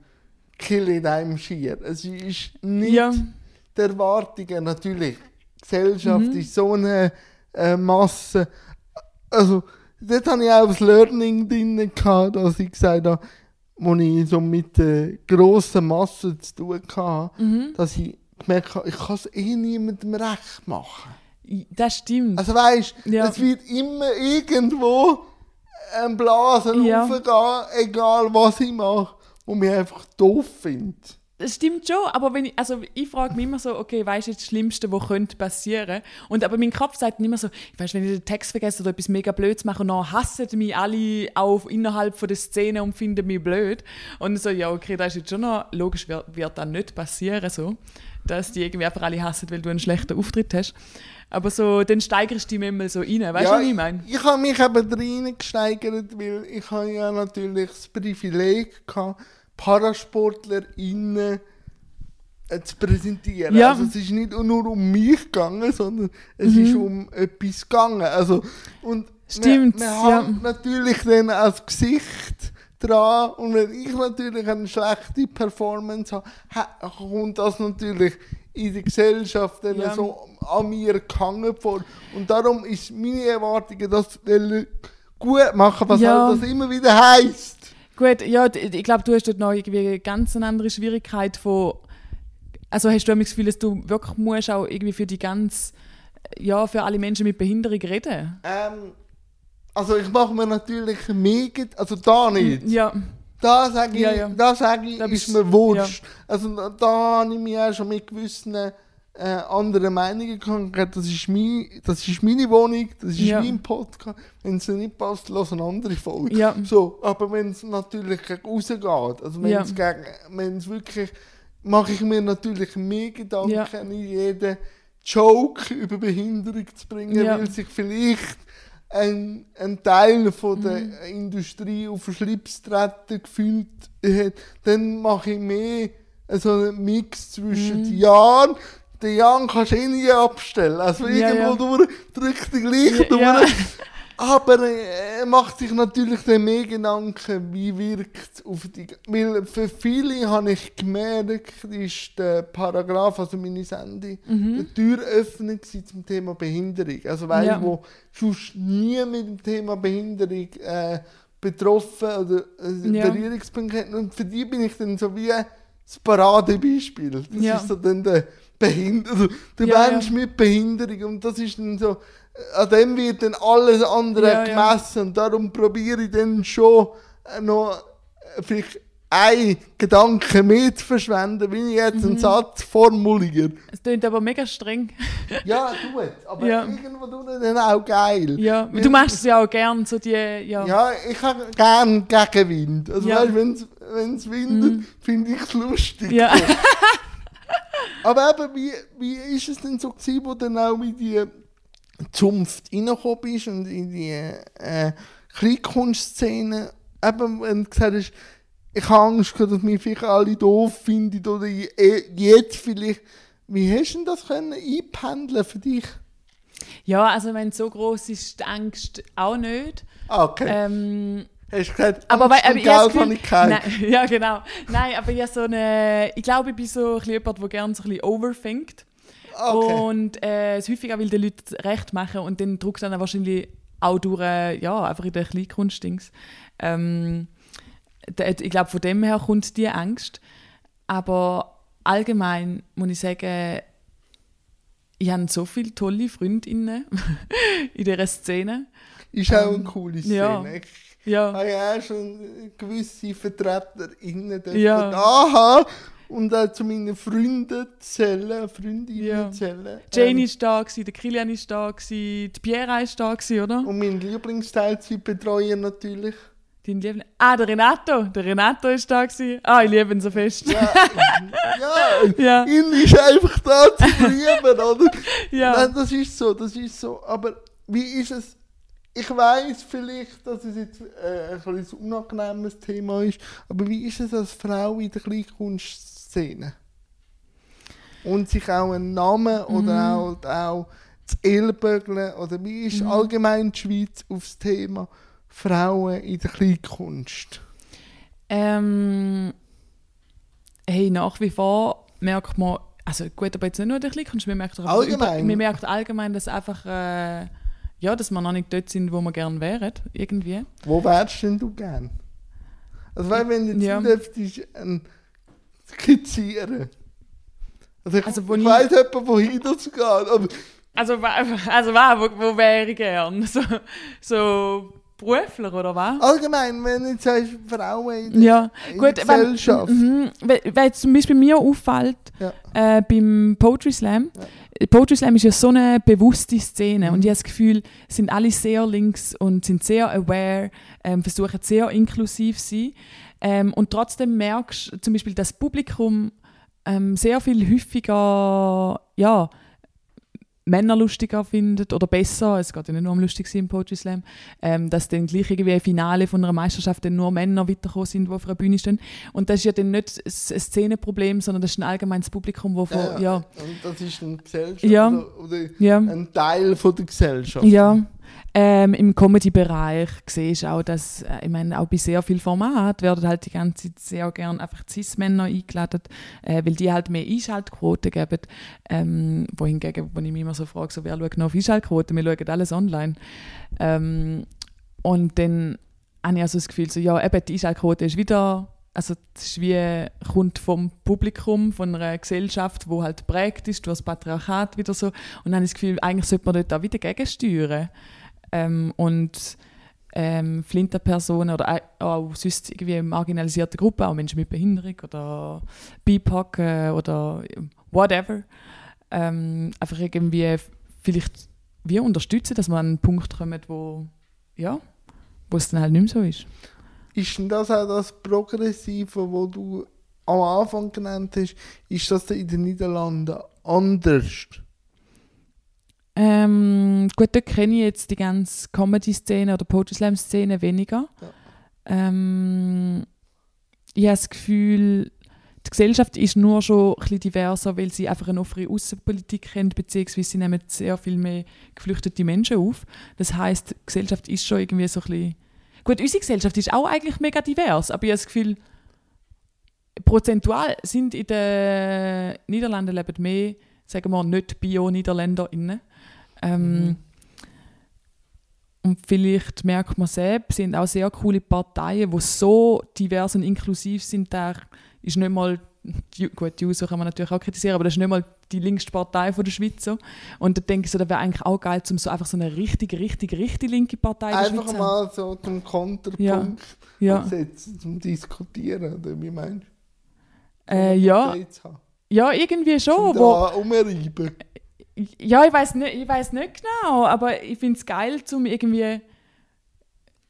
killen einem schier. Es ist nicht ja. die Erwartungen, natürlich. Die Gesellschaft mhm. ist so eine äh, Masse. Also, dort hatte ich auch das Learning drin, gehabt, dass ich gesagt habe, wo ich so mit der grossen Masse zu tun hatte, mhm. dass ich gemerkt habe, ich kann es eh niemandem recht machen. Das stimmt. Also weißt du, ja. es wird immer irgendwo ein Blasen ja. raufgehen, egal was ich mache, wo mich einfach doof findet. Das stimmt schon, aber wenn ich, also ich frage mich immer so, okay, weißt du das Schlimmste, was könnte passieren? Und aber mein Kopf sagt immer so, weißt wenn ich den Text vergesse oder etwas mega Blödes mache und dann hassen mich alle auch innerhalb von der Szene und finden mich blöd. Und so, ja, okay, das ist jetzt schon noch, logisch wird, wird dann nicht passieren, so, dass die irgendwie einfach alle hassen, weil du einen schlechten Auftritt hast. Aber so, dann steigerst du dich immer so rein, weißt du, ja, was ich meine? Ich, ich habe mich eben rein gesteigert, weil ich habe ja natürlich das Privileg gehabt, ParasportlerInnen äh, zu präsentieren. Ja. Also es ist nicht nur um mich gegangen, sondern es mhm. ist um etwas gegangen. Also, und Stimmt, wir, wir ja. haben natürlich dann als Gesicht dran und wenn ich natürlich eine schlechte Performance habe, kommt das natürlich in der Gesellschaft dann ja. so an mir gehangen vor. Und darum ist meine Erwartung, dass die gut machen, was ja. halt das immer wieder heisst. Gut, ja, ich glaube, du hast dort noch irgendwie eine ganz andere Schwierigkeit von. Also hast du das Gefühl, dass du wirklich musst auch irgendwie für die ganz, ja, für alle Menschen mit Behinderung reden? Ähm, also ich mache mir natürlich mega, also da nicht. Ja. Da sage ich, ja, ja. Da sag ich da ist mir wurscht. Ja. Also da habe ich mich auch schon mit gewissen äh, andere Meinungen gehabt. Das ist, mein, das ist meine Wohnung, das ist ja. mein Podcast. Wenn es nicht passt, lass eine andere Folge. Ja. So, aber wenn es natürlich rausgeht, also wenn es ja. wirklich, mache ich mir natürlich mehr Gedanken, ja. jeden Joke über Behinderung zu bringen, weil sich vielleicht ein, ein Teil von der mhm. Industrie auf den Schlips treten gefühlt hat, dann mache ich mehr so einen Mix zwischen mhm. Jahren, den Jan kannst du eh nie abstellen. Also ja, irgendwo ja. durch drückt er gleich ja, durch. Aber äh, er macht sich natürlich dann mehr Gedanken, wie wirkt es auf die... Weil für viele habe ich gemerkt, ist der Paragraph, also meine Sendung, mhm. eine Türöffnung zum Thema Behinderung. Also weil ja. wo sonst nie mit dem Thema Behinderung äh, betroffen oder äh, ja. Berührungspunkte Und für die bin ich dann so wie das Paradebeispiel. Das ja. ist so dann der behindert. Also, du Ja, Mensch mit Behinderung und das ist dann so, an dem wird dann alles andere Ja, ja. gemessen und darum probiere ich dann schon äh, noch äh, vielleicht einen Gedanken zu verschwenden, wenn ich jetzt Mhm. einen Satz formuliere. Es klingt aber mega streng. Ja, gut, aber Ja. irgendwo tut dann auch geil. Ja, Weil- du machst es ja auch gern, so die, ja. Ja, ich habe gern Gegenwind. Also Ja. weißt, wenn es windet, finde ich es lustig. Ja. Aber eben, wie, wie ist es denn so gewesen, wo du dann auch in die Zunft reingekommen bist und in die äh, Kleinkunstszene, eben, wenn du gesagt hast, ich habe Angst, dass mich vielleicht alle doof finden oder je- jetzt vielleicht. Wie hast du denn das können einpendeln für dich? ja, also wenn es so groß ist, die Angst auch nicht. Ah, okay. Ähm, hast du gesagt, aber weil, aber Geld habe ich keinen. ja genau. Nein, aber ich so eine, ich glaube, ich bin so ein jemand, der gerne so ein bisschen overthinkt. Okay. Und äh, es häufig auch will den Leuten recht machen und dann druckt dann wahrscheinlich auch durch, äh, ja, einfach in den Kleinkunstdings. Ähm, ich glaube, von dem her kommt die Angst. Aber allgemein muss ich sagen, ich habe so viele tolle Freundinnen in dieser Szene. Ist auch eine Ähm, coole Szene. ja. Ich Ja, habe ja auch schon gewisse VertreterInnen Ja. da haben und auch zu meinen Freunden zählen, Freundinnen Ja. zählen. Jane Ähm, ist da, der Kilian ist da, die Pierre ist da, oder? und mein Lieblingsteilzeitbetreuer natürlich. Dein Liebling. Ah, der Renato. Der Renato ist da. Gewesen. Ah, ich liebe ihn so fest. Ja, ja, Ja. ihn ist einfach da zu lieben, oder? Ja. Nein, das ist so, das ist so. Aber wie ist es? Ich weiß vielleicht, dass es jetzt äh, ein kleines unangenehmes Thema ist, aber wie ist es als Frau in der Kleinkunstszene? Und sich auch einen Namen oder auch, auch zu Ellbögeln, oder wie ist allgemein die Schweiz auf das Thema Frauen in der Kleinkunst? Ähm, hey, nach wie vor merkt man, also gut, aber jetzt nicht nur der Kleinkunst, man merkt Allgemein? Über, man merkt allgemein, dass einfach, äh, ja, dass wir noch nicht dort sind, wo wir gerne wären, irgendwie. Wo wärst denn du gern? Also, weil, wenn du jetzt Ja. ja. dürftest, ähm, skizzieren. Also, ich, Also, wo ich weiss etwa, wohin das geht. Aber Also, also wa- wo, wo wäre ich gern? So, so beruflich, oder was? allgemein, wenn du jetzt sagst, Frauen in der, Ja, in gut, der wenn, Gesellschaft. mhm, weil weil jetzt zum Beispiel mir auffällt, Ja. äh, beim Poetry Slam, Poetry Slam ist ja so eine bewusste Szene und ich habe das Gefühl, sind alle sehr links und sind sehr aware, ähm, versuchen sehr inklusiv zu sein. Ähm, und trotzdem merkst du zum Beispiel, dass das Publikum ähm, sehr viel häufiger ja, Männer lustiger findet oder besser, es geht ja nicht nur um lustig sein im Poetry Slam, ähm, dass dann gleich irgendwie ein Finale von einer Meisterschaft dann nur Männer weitergekommen sind, die auf einer Bühne stehen. Und das ist ja dann nicht ein Szenenproblem, sondern das ist ein allgemeines Publikum, das von, ja, ja, Und das ist eine Gesellschaft Ja. oder, oder ja, ein Teil von der Gesellschaft. Ähm, Im Comedy-Bereich siehst auch, dass, äh, ich meine, auch bei sehr vielen Formaten werden halt die ganze Zeit sehr gerne einfach Cis-Männer eingeladen, äh, weil die halt mehr Einschaltquoten geben. Ähm, wohingegen, wo ich mich immer so frage, so, wer schaut noch auf Einschaltquoten? Wir schauen alles online. Ähm, und dann habe ich also das Gefühl, so, ja, eben, die Einschaltquote ist wieder, also das kommt vom Publikum, von einer Gesellschaft, wo halt prägt ist durch das Patriarchat wieder so. Und dann habe ich das Gefühl, eigentlich sollte man dort auch wieder gegensteuern. Ähm, und ähm, Flinterpersonen oder auch- auch sonst irgendwie marginalisierte Gruppen, auch Menschen mit Behinderung oder BIPOC äh, oder whatever, ähm, einfach irgendwie vielleicht wir unterstützen, dass man an einen Punkt kommt, wo ja, wo es dann halt nicht mehr so ist. Ist denn das auch das Progressive, wo du am Anfang genannt hast, ist das in den Niederlanden anders? Ähm, gut, dort kenne ich jetzt die ganze Comedy-Szene oder Poetry Slam-Szene weniger. Ja. Ähm, ich habe das Gefühl, die Gesellschaft ist nur schon ein diverser, weil sie einfach eine offene Außenpolitik kennt, beziehungsweise sie nehmen sehr viel mehr geflüchtete Menschen auf. Das heißt, die Gesellschaft ist schon irgendwie so ein bisschen... Gut, unsere Gesellschaft ist auch eigentlich mega divers, aber ich habe das Gefühl, prozentual sind in den Niederlanden leben mehr, sagen wir, nicht Bio-NiederländerInnen. Ähm, Und vielleicht merkt man selbst, sind auch sehr coole Parteien, die so divers und inklusiv sind, da ist nicht mal gut, die USO kann man natürlich auch kritisieren, aber das ist nicht mal die linkste Partei von der Schweiz. So. Und da denke ich so, das wäre eigentlich auch geil, um so einfach so eine richtige, richtige, richtig linke Partei der Einfach Schweiz mal so zum Konterpunkt ja. ja. setzen, zum Diskutieren, oder wie meinst du? Äh, ja. Ja, irgendwie schon. Zum wo, da umreiben. Ja, ich weiß nicht, ich weiß nicht genau, aber ich finde es geil, zum irgendwie.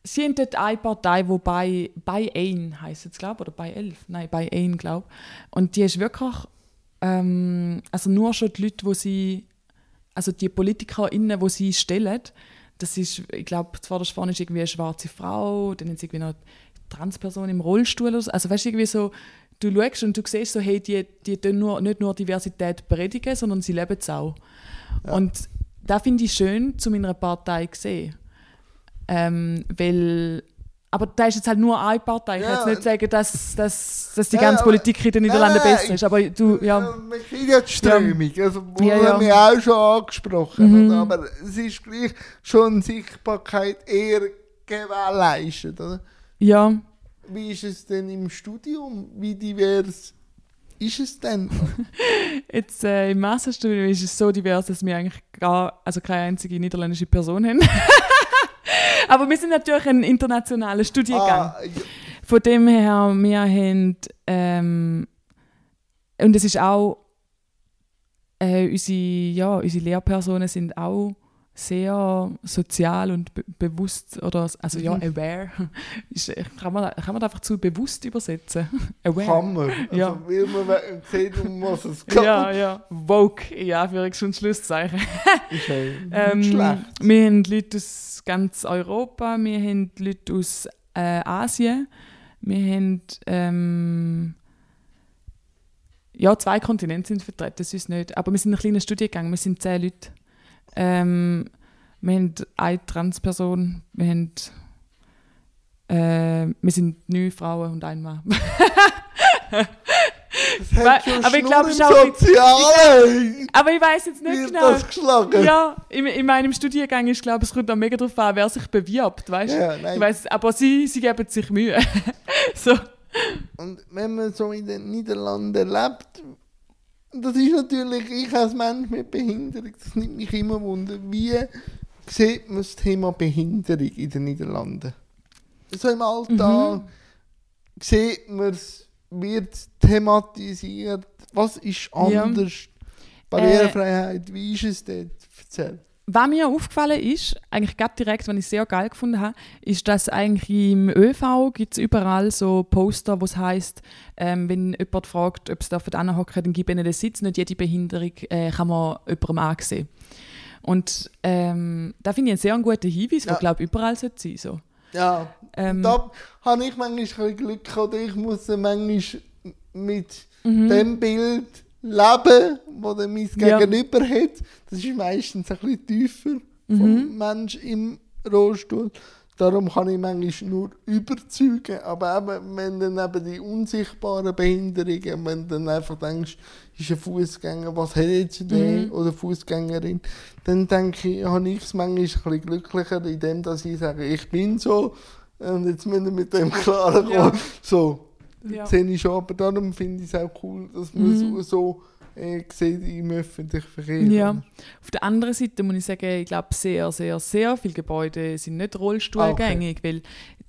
Sie haben dort eine Partei, wo bei, bei ein heißt es, glaube oder bei elf, nein, bei ein, glaube Und die ist wirklich, ähm, also nur schon die Leute, wo sie, also die PolitikerInnen, die sie stellen, das ist, ich glaube, zuvorderst vorne ist irgendwie eine schwarze Frau, dann ist irgendwie noch eine Transperson im Rollstuhl oder so. Also weißt du, irgendwie so, du schaust und du siehst so, hey, die, die tun nur, nicht nur Diversität predigen, sondern sie leben es auch. Ja. Und da finde ich schön zu meiner Partei gesehen. Ähm, weil, aber da ist jetzt halt nur eine Partei. Ich ja. kann jetzt nicht sagen, dass, dass, dass die ja, ganze Politik in den Niederlanden nein, besser ist. Aber du, ja. Man kennt ja die Strömung, also, wo ja, haben wir auch schon angesprochen. Mhm. Aber es ist gleich schon Sichtbarkeit eher gewährleistet. Oder? Ja. Wie ist es denn im Studium? Wie divers ist es denn? Jetzt äh, im Masterstudium ist es so divers, dass wir eigentlich gar, also keine einzige niederländische Person haben. Aber wir sind natürlich ein internationaler Studiengang. Ah, ja. Von dem her, wir haben ähm, und es ist auch äh, unsere, ja, unsere Lehrpersonen sind auch sehr sozial und be bewusst oder also ja mhm. aware ist, kann man kann man einfach zu bewusst übersetzen. Aware. Kann man. Also, ja weil man sieht um was es geht. ja. Ja woke ja für und Schlusszeichen. Ist ähm, schlecht. wir haben Leute aus ganz Europa wir haben Leute aus äh, Asien wir haben ähm, ja zwei Kontinente sind vertreten das ist nicht. Aber wir sind ein kleiner Studiengang wir sind zehn Leute ähm, wir haben eine Transperson, wir haben äh, wir sind neun Frauen und ein Mann. aber ich glaube schon. Aber ich weiß jetzt nicht genau. Das geschlagen. Ja, in, in meinem Studiengang ist glaube es kommt auch mega darauf an, wer sich bewirbt, weißt ja, ich weiß, aber sie, sie geben sich Mühe. so. Und wenn man so in den Niederlanden lebt, das ist natürlich, ich als Mensch mit Behinderung, das nimmt mich immer wunder, wie sieht man das Thema Behinderung in den Niederlanden? So im Alltag mhm. sieht man es, wird thematisiert, was ist anders? Ja. Barrierefreiheit, äh, wie ist es dort? Erzähl. Was mir aufgefallen ist, eigentlich gerade direkt, was ich sehr geil gefunden habe, ist, dass eigentlich im ÖV gibt es überall so Poster, wo es heisst, ähm, wenn jemand fragt, ob es da von hocken, dann gib ihnen den Sitz. Nicht jede Behinderung äh, kann man jemandem ansehen. Und ähm, da finde ich einen sehr guten Hinweis, ja. der glaube überall sein sollte. So. Ja, ähm, da habe ich manchmal Glück, oder ich muss manchmal mit mhm. dem Bild leben, das der mein ja. Gegenüber hat. Das ist meistens ein bisschen tiefer mhm. vom Mensch im Rollstuhl. Darum kann ich manchmal nur überzeugen. Aber eben, wenn dann eben die unsichtbaren Behinderungen, wenn du dann einfach denkst, ist ein Fußgänger, was hat jetzt der mhm. oder Fußgängerin, dann denke ich, habe ich es manchmal ein bisschen glücklicher, indem dass ich sage, ich bin so und jetzt müssen wir mit dem klarkommen. Ja. So, ja. sehe ich schon. Aber darum finde ich es auch cool, dass man mhm. so, so äh, sieht im öffentlichen Verkehr. Ja. Auf der anderen Seite muss ich sagen, ich glaube, sehr, sehr, sehr viele Gebäude sind nicht rollstuhlgängig, okay. weil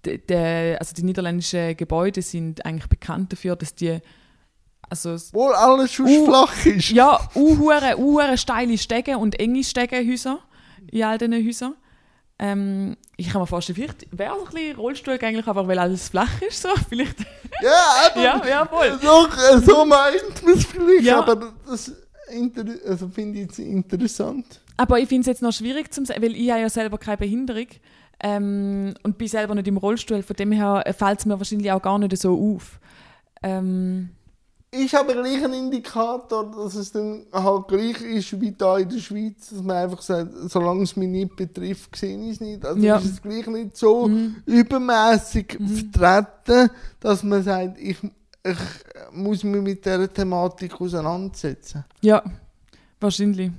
de, de, also die niederländischen Gebäude sind eigentlich bekannt dafür, dass die also Wohl alles schon uh, flach ist. Ja, uhure, uhure steile Stege und enge Stegenhäuser in all diesen Häusern. Ähm, ich kann mir vorstellen, vielleicht wäre es ein bisschen rollstuhlgängig, einfach weil alles flach ist. So. Vielleicht. Ja, aber ja, ja, voll. So, so meint man es vielleicht, ja. aber das also finde ich interessant. Aber ich finde es jetzt noch schwierig zu sagen, weil ich habe ja selber keine Behinderung ähm, und bin selber nicht im Rollstuhl. Von dem her fällt es mir wahrscheinlich auch gar nicht so auf. Ähm, ist aber gleich ein Indikator, dass es dann halt gleich ist wie da in der Schweiz, dass man einfach sagt, solange es mich nicht betrifft, sehe ich es nicht. Also ja. ist es gleich nicht so mhm. übermäßig mhm. vertreten, dass man sagt, ich, ich muss mich mit dieser Thematik auseinandersetzen. Ja, wahrscheinlich.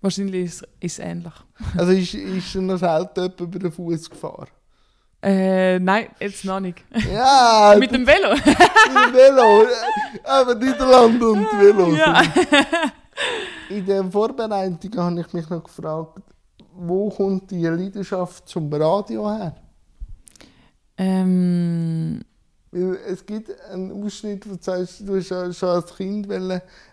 Wahrscheinlich ist, es ähnlich. Also ist, ist noch selten jemand über den Fuß gefahren? Äh, nein, jetzt noch nicht. Ja, Mit dem Velo? mit dem Velo. Aber Niederlande und Velo. ja. In der Vorbereitung habe ich mich noch gefragt, wo kommt die Leidenschaft zum Radio her? ähm, Weil es gibt einen Ausschnitt, wo du sagst, du hast ja schon als Kind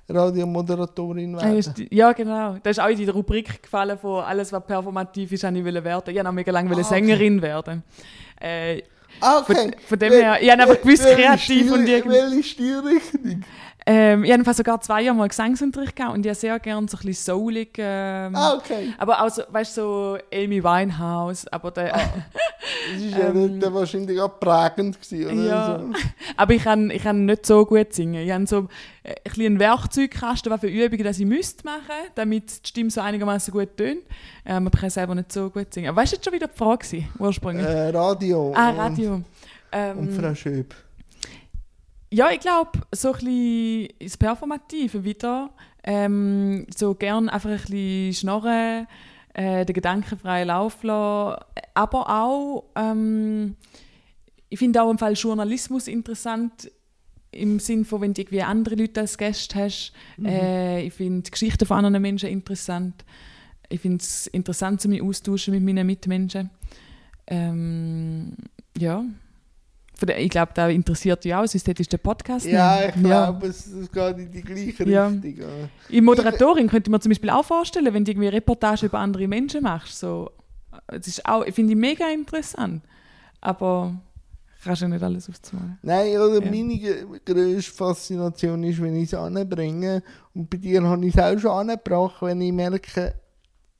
Radiomoderatorin Ah, werden. Ja, genau. Da ist auch in die Rubrik gefallen von alles, was performativ ist, wollte ich werden. Ich wollte mega lange Ah, okay. Sängerin werden. Äh, Ah, von, okay. von dem her, ich habe einfach gewusst, kreativ Stil- und irgendwie. Welche Stilrichtung? Ähm, ich habe sogar zwei Jahre mal Gesangsunterricht gehabt und ich sehr gerne so ein bisschen soulig. Ähm, Ah, okay. Aber auch so, weißt du, so Amy Winehouse. Aber, der, Das ist ja Ähm, nicht, wahrscheinlich auch prägend gewesen, oder? Ja. So. aber ich kann, ich kann nicht so gut singen. Ich habe so äh, ein bisschen einen Werkzeugkasten, was für Übungen dass ich müsste machen damit die Stimme so einigermaßen gut tönt. Ähm, aber ich kann selber nicht so gut singen. Aber weißt du jetzt schon wieder die Frage gewesen, ursprünglich? Äh, Radio. ah, und- Radio. Ähm, Und Frau Schöb. Ja, ich glaube, so ein bisschen das Performative wieder. Ähm, so gern einfach ein bisschen schnurren, äh, den Gedanken frei Lauf lassen. Aber auch, ähm, ich finde auch im Fall Journalismus interessant, im Sinn von, wenn du irgendwie andere Leute als Gäste hast. Äh, ich finde Geschichten von anderen Menschen interessant. Ich finde es interessant, mich austauschen mit meinen Mitmenschen. Ähm, ja. Der- Ich glaube, da interessiert dich auch, sonst hättest du den Podcast Ja, nicht. ich glaube, es, es geht in die gleiche Ja. Richtung. Ja. Moderatorin könnte mir zum Beispiel auch vorstellen, wenn du irgendwie Reportage über andere Menschen machst. So, das ist auch, ich finde ich mega interessant. Aber kannst du nicht alles aufzumalen. Nein, oder Ja. meine grösste Faszination ist, wenn ich es anbringe. Und bei dir habe ich es auch schon angebracht, wenn ich merke,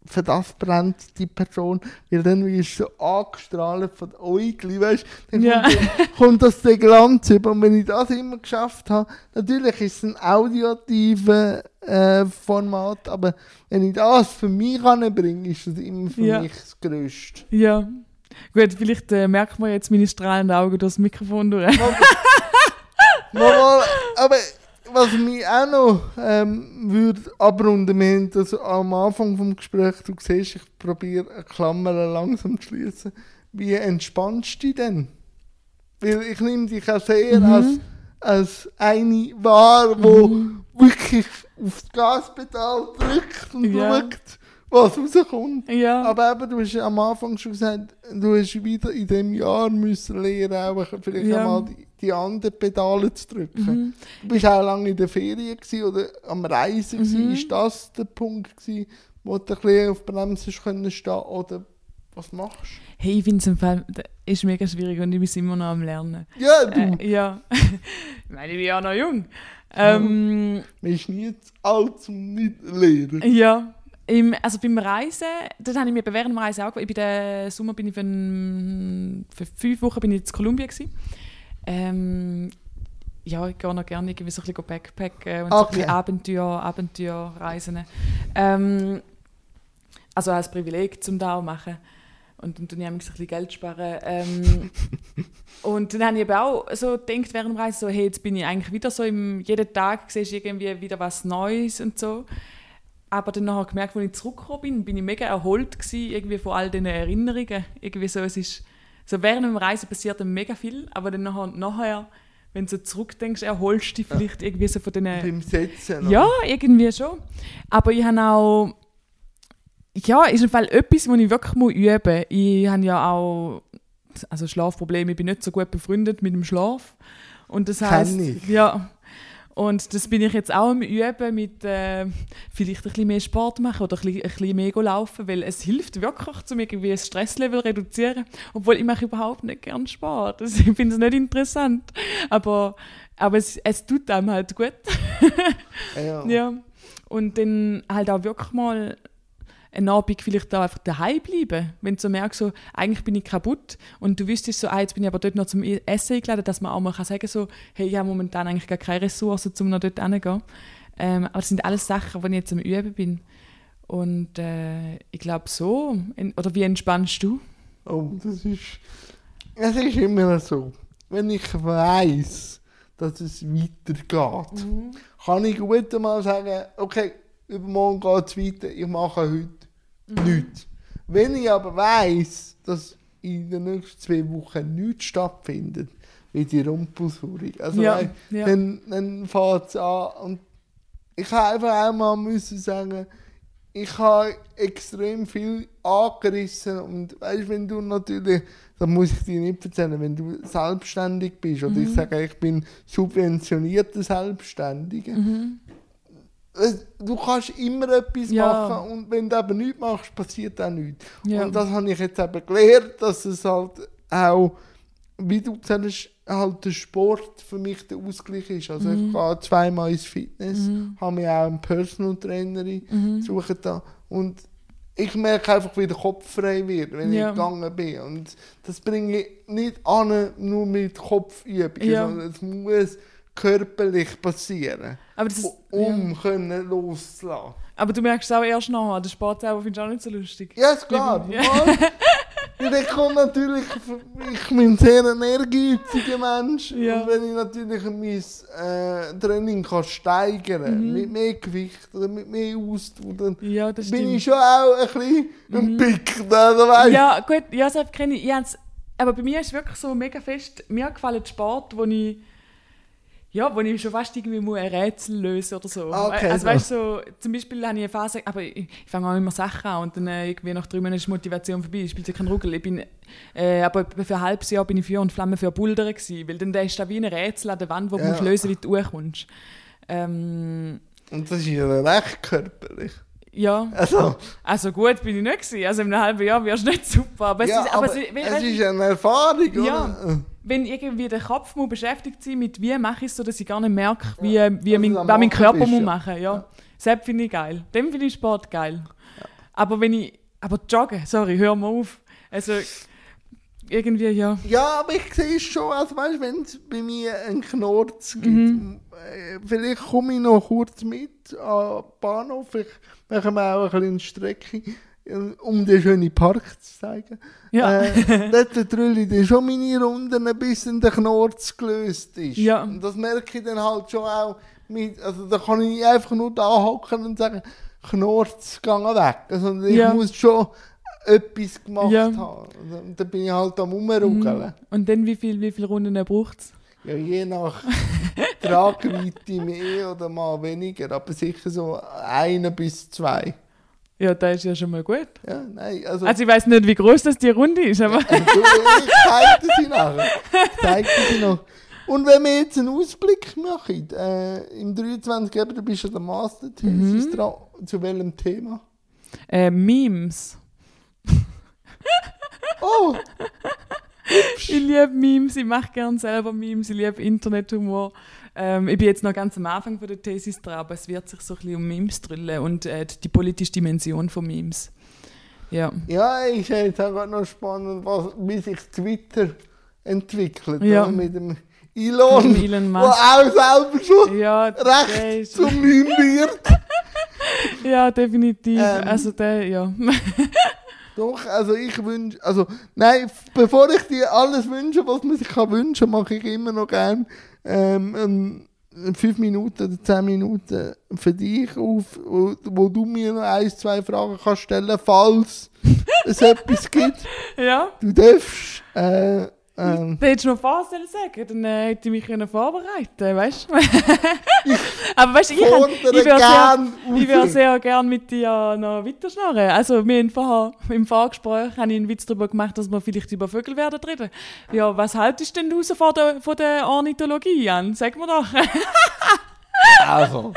für das brennt die Person. Weil dann wirst du so angestrahlt von Äugli, weißt du? Dann Ja. kommt, das der Glanz über. Und wenn ich das immer geschafft habe, natürlich ist es ein audiotives äh, Format, aber wenn ich das für mich anbringe, ist das immer für Ja. mich das Größte. Ja. Gut, vielleicht äh, merkt man jetzt meine strahlenden Augen durchs Mikrofon durch. Mal, aber was mich auch noch ähm, würde abrunden, wir haben das am Anfang vom Gespräch, du siehst, ich probiere eine Klammer langsam zu schließen. Wie entspannst du dich denn? Weil ich nehme dich auch sehr Mhm. als, als eine wahr, die wirklich aufs Gaspedal drückt und Ja. schaut, was rauskommt. Ja. Aber eben, du hast am Anfang schon gesagt, du hast wieder in diesem Jahr müssen lernen, auch vielleicht Ja. einmal die, die anderen Pedale zu drücken. Mhm. Du bist auch lange in der Ferien gewesen oder am Reisen. Gewesen. Mhm. Ist das der Punkt, gewesen, wo du ein bisschen auf die Bremse können stehen oder was machst Hey, ich finde es im Fall ist mega schwierig und ich bin immer noch am Lernen. du? Ja, du. Äh, ja. ich meine, ich bin ja noch jung. Ähm, Man ist nie zu alt zum nicht lernen. Ja, im, also beim Reisen, das habe ich mir während dem Reisen auch, ich bin den Sommer bin ich für, ein, für fünf Wochen bin ich in Kolumbien gewesen. Ähm, ja, ich gehe noch gerne irgendwie so ein bisschen Backpacken und so ein Okay. bisschen Abenteuer, Abenteuerreisen. Ähm, also als Privileg zum da auch machen. Und dann tue ich ein bisschen Geld sparen. Ähm, und dann habe ich eben auch so gedacht während dem Reisen, so, hey, jetzt bin ich eigentlich wieder so, im, jeden Tag siehst du irgendwie wieder was Neues und so. Aber dann ich gemerkt, als ich zurückgekommen bin, bin ich mega erholt gewesen, irgendwie von all diesen Erinnerungen. Irgendwie so, es ist, so während dem Reisen passiert dann mega viel, aber dann nachher, nachher wenn du so zurückdenkst, erholst du dich vielleicht irgendwie so von diesen... Beim Setzen. Ja, irgendwie schon. Aber ich habe auch. Ja, ist im Fall etwas, was ich wirklich muss üben muss. Ich habe ja auch also Schlafprobleme. Ich bin nicht so gut befreundet mit dem Schlaf. Und das heißt, ja. Und das bin ich jetzt auch am Üben mit äh, vielleicht ein bisschen mehr Sport machen oder ein bisschen, ein bisschen mehr laufen, weil es hilft wirklich, um irgendwie das Stresslevel zu reduzieren. Obwohl ich mache überhaupt nicht gern Sport. Also ich finde es nicht interessant. Aber, aber es, es tut einem halt gut. Ja. Ja. Und dann halt auch wirklich mal einen Abend vielleicht auch einfach daheim bleiben. Wenn du so merkst, so, eigentlich bin ich kaputt und du wüsstest so, ah, jetzt bin ich aber dort noch zum Essen eingeladen, dass man auch mal kann sagen so, hey, ich habe momentan eigentlich gar keine Ressourcen, um noch dort hinzugehen. Ähm, aber das sind alles Sachen, die ich jetzt am Üben bin. Und äh, ich glaube so, oder wie entspannst du? Oh, das ist. Es ist immer so. Wenn ich weiß, dass es weitergeht, kann ich gut einmal sagen, okay, übermorgen geht es weiter, ich mache heute nichts. Wenn ich aber weiß, dass in den nächsten zwei Wochen nichts stattfindet, wie die Rumpelsuri. Also Ja, ja. dann, dann fängt es an. Und ich habe einfach auch mal müssen sagen, ich habe extrem viel angerissen. Und weißt, wenn du natürlich, das muss ich dir nicht erzählen, wenn du selbstständig bist, oder Mhm. ich sage, ich bin subventionierter Selbstständiger, es- du kannst immer etwas Ja. machen und wenn du aber nichts machst, passiert auch nichts. Ja. Und das habe ich jetzt eben gelernt, dass es halt auch, wie du gesagt hast, halt der Sport für mich der Ausgleich ist. Also Mhm. ich gehe zweimal ins Fitness, habe mir auch einen Personal Trainerin Mhm. suche da und ich merke einfach, wie der Kopf frei wird, wenn Ja. ich gegangen bin. Und das bringe ich nicht an, nur mit Kopfübungen, Ja. sondern es muss körperlich passieren, das, um ja. können loszulassen. aber du merkst es auch erst nachher. Den Sport selber findest du auch nicht so lustig. Ja. Ja. Ja. Dann kommt natürlich, ich bin ein sehr ein ehrgeiziger Mensch. Ja. Und wenn ich natürlich mein äh, Training kann steigern Mhm. mit mehr Gewicht oder mit mehr Ausdauer, dann Ja, bin stimmt. ich schon auch ein bisschen ein Pick. Also, weißt, Ja, gut, ja, das kenne ich. ich aber bei mir ist es wirklich so mega fest, mir gefällt Sport, wo ich, ja, wo ich schon fast irgendwie muss ein Rätsel lösen oder so. Ah, okay, also so. weißt du, so, zum Beispiel habe ich eine Phase, aber ich, ich fange auch immer Sachen an und dann äh, irgendwie nach drei Monaten ist die Motivation vorbei, ich spiele ja keinen Ruggel. Ich bin, äh, aber für ein halbes Jahr bin ich Feuer und Flamme für Bouldern gewesen, weil dann ist da wie ein Rätsel an der Wand, wo du Ja. musst lösen, wie du hochkommst. Ähm, Und das ist ja recht körperlich. ja, Also, also gut bin ich nicht gewesen. Also in einem halben Jahr wärst du nicht super, aber es ja, ist, aber, aber, es, es ist eine Erfahrung, Ja. oder? Wenn irgendwie der Kopf muss beschäftigt sein mit wie mache ich es so, dass ich gar nicht merke, wie, wie Also mein, am was mein Körper bist, muss ja. machen. Ja. Das finde ich geil. Dem finde ich Sport geil. Aber wenn ich, aber joggen, sorry, hör mal auf. Also irgendwie ja. Ja, aber ich sehe es schon, also weißt, wenn es bei mir einen Knorz gibt, Mhm. äh, vielleicht komme ich noch kurz mit den Bahnhof, vielleicht machen wir auch eine kleine Strecke, äh, um den schönen Park zu zeigen. Ja. Äh, dort drülle ich schon meine Runden, bis dann der Knorz gelöst ist. Ja. Und das merke ich dann halt schon auch, mit, also da kann ich nicht einfach nur da hocken und sagen, Knorz, geh weg. Also ich Ja. muss schon etwas gemacht Ja. haben. Und dann bin ich halt am Rumruckeln. Und dann wie viel, wie viele Runden braucht es? Ja, je nach Tragweite mehr oder mal weniger, aber sicher so eine bis zwei. Ja, das ist ja schon mal gut. Ja, nein, also, Also ich weiß nicht, wie groß das die Runde ist, aber du, ich zeige sie nachher. Ich zeige sie noch. Und wenn wir jetzt einen Ausblick machen, äh, im 23. eben, du bist ja der Master-Thesis Mhm. dran, zu welchem Thema? äh, Memes. Oh, Ich liebe Memes, ich mache gerne selber Memes, ich liebe Internethumor. Ähm, ich bin jetzt noch ganz am Anfang von der Thesis dran, aber es wird sich so ein bisschen um Memes drüllen und äh, die politische Dimension von Memes. Ja. ja, ich finde jetzt auch noch spannend, was, wie sich Twitter entwickelt. Ja. Oder? Mit dem Elon, Mit Elon der Musk. auch selber schon Ja, der recht zum Meme wird. ja, definitiv. Ähm. also der, ja. Doch, also ich wünsche, also nein, bevor ich dir alles wünsche, was man sich kann wünschen, mache ich immer noch gern ähm, ähm, fünf Minuten oder zehn Minuten für dich auf, wo, wo du mir noch ein, zwei Fragen kannst stellen, falls es etwas gibt. ja. Du darfst. Äh, ähm, Da hättest du noch vorstellen sagen, dann äh, hätte ich mich können vorbereiten weißt du? Aber weißt du, ich, fordere ich würde sehr, ich sehr gerne mit dir noch weiterschnurren. Also wir haben vorher, im Vorgespräch habe ich einen Witz darüber gemacht, dass wir vielleicht über Vögel werden reden. Ja, was haltest denn du so von der, von der Ornithologie an? Sag mir doch. Also,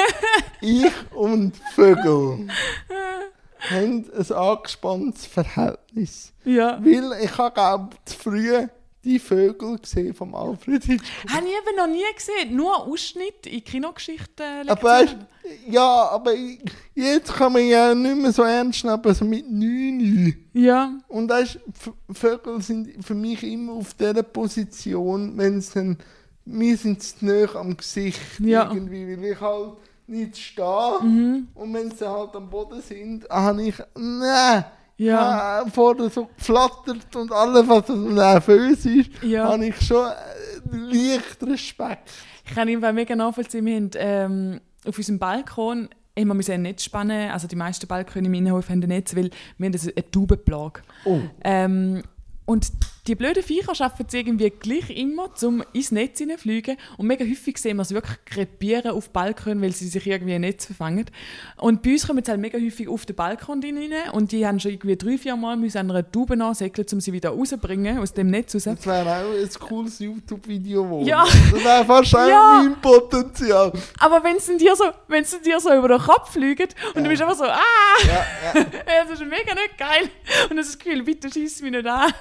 ich und Vögel haben ein angespanntes Verhältnis. ja. Weil ich habe, glaube zu früh die Vögel gesehen vom Alfred Hitchcock. Habe ich eben noch nie gesehen. Nur Ausschnitt in Kinogeschichten. Aber weißt, ja, aber jetzt kann man ja nicht mehr so ernst nehmen, also mit 9. Ja, Und weißt, Vögel sind für mich immer auf dieser Position, wenn es dann, wir sind zu nahe am Gesicht Ja. irgendwie, weil ich halt nicht stehe. Und wenn sie halt am Boden sind, habe ich, nein, Ja. ja. vorher so geflattert und alles, was so nervös ist, Ja. habe ich schon äh, leicht Respekt. ich kann ihn mega nachvollziehen. Wir haben ähm, auf unserem Balkon immer müssen ein Netz spannen. Also die meisten Balkone im Innenhof haben ein Netz, weil wir haben eine Taubenplage. Oh. Ähm, und die blöden Viecher schaffen es irgendwie gleich immer, um ins Netz hineinfliegen. Und mega häufig sehen wir sie wirklich krepieren auf Balkon, weil sie sich irgendwie ein Netz verfangen. Und bei uns kommen sie halt mega häufig auf den Balkon rein und die haben schon irgendwie drei, vier Mal müssen an einer Tube ansäckeln, um sie wieder rauszubringen aus dem Netz raus. Das wäre auch ein cooles YouTube-Video. Ja. Das wäre auch Ja. mein Potenzial. Aber wenn sie dir so, wenn sie dir so über den Kopf fliegen und du bist einfach so, ah, Ja, ja. das ist mega nicht geil. Und das Gefühl, bitte schieß mich nicht an.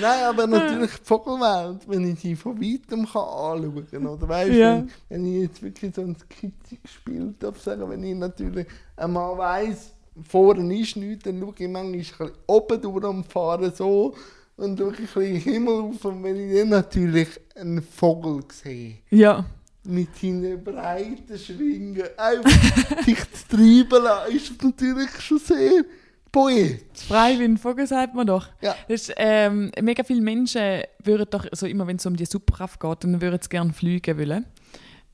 Nein, aber natürlich die Vogelwelt, wenn ich die von weitem kann anschauen kann. Oder weißt du, Ja. wenn, wenn ich jetzt wirklich so ein Skizze gespielt habe, sagen, wenn ich natürlich einmal weiss, vorne ist nichts, dann schaue ich manchmal oben durch am Fahren so und schaue ein bisschen in den Himmel auf. Und wenn ich dann natürlich einen Vogel sehe, Ja. mit seinen breiten Schwingen, einfach sich zu treiben lassen, ist natürlich schon sehr poetisch. Frei wie ein Vogel, sagt man doch. Ja. Das ist, ähm, mega viele Menschen würden doch, also immer wenn es um die Superkraft geht, dann würden sie gerne fliegen wollen.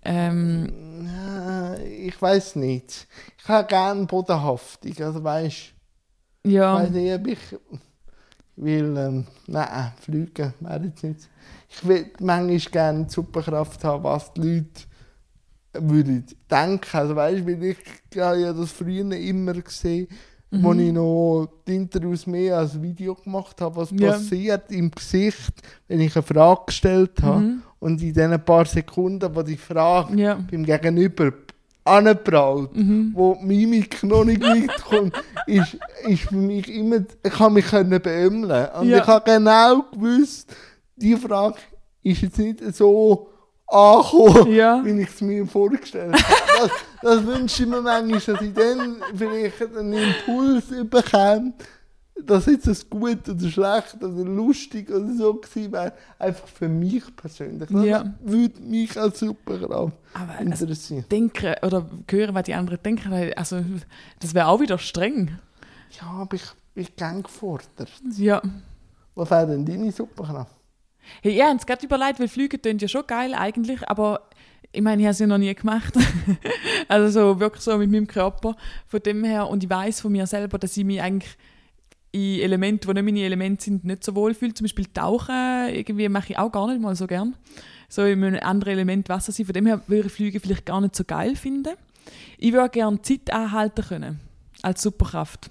Ähm, Ja, ich weiß nicht. Ich habe gerne bodenhaftig. Also weißt ich ja, weiß nicht, ob ich will. Ähm, nein, fliegen wäre jetzt nicht. Ich will manchmal gerne die Superkraft haben, was die Leute würden denken. Also weißt du, weil ich habe ja das früher immer gesehen, wo Mhm. ich noch die Interviews mehr als Video gemacht habe, was Ja. passiert im Gesicht, wenn ich eine Frage gestellt habe. Mhm. Und in diesen paar Sekunden, wo die Frage ja. beim Gegenüber angebraut, Mhm. wo die Mimik noch nicht mitkommt, ist, ist für mich immer, ich kann mich können beömmeln. Und Ja. ich habe genau gewusst, die Frage ist jetzt nicht so angekommen, Ja. wie ich es mir vorgestellt habe. Das, wünsche ich mir manchmal, dass ich dann vielleicht einen Impuls bekomme, dass jetzt das gut oder schlecht oder lustig oder so gewesen wäre. Einfach für mich persönlich. Das Ja. würde mich als Superkraft also, interessieren. denken oder hören, was die anderen denken, also das wäre auch wieder streng. Ja, aber ich bin gern gefordert. Ja. Was wäre denn deine Superkraft? Hey, ich habe es gerade überlegt, weil Flüge tönt ja schon geil eigentlich, aber ich meine, ich habe es ja noch nie gemacht. also so wirklich so mit meinem Körper. Von dem her, und ich weiß von mir selber, dass ich mich eigentlich in Elementen, die nicht meine Elemente sind, nicht so wohl fühle. Zum Beispiel Tauchen, irgendwie mache ich auch gar nicht mal so gern. So in einem anderen Element Wasser sein. Von dem her würde ich Flüge vielleicht gar nicht so geil finden. Ich würde gerne Zeit anhalten können. Als Superkraft.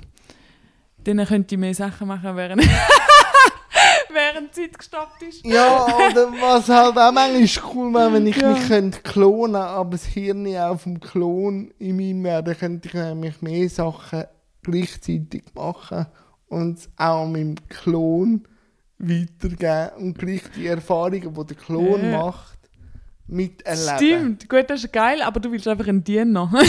Dann könnte ich mehr Sachen machen, während, während die Zeit gestoppt ist. Ja, oder was halt auch manchmal cool wäre, wenn ich Ja. mich könnte klonen aber das Hirn auch vom Klon in meinem wäre, dann könnte ich nämlich mehr Sachen gleichzeitig machen und es auch meinem Klon weitergeben und gleich die Erfahrungen, die der Klon Ja. macht, miterleben. Stimmt, gut, das ist geil, aber du willst einfach einen Diener.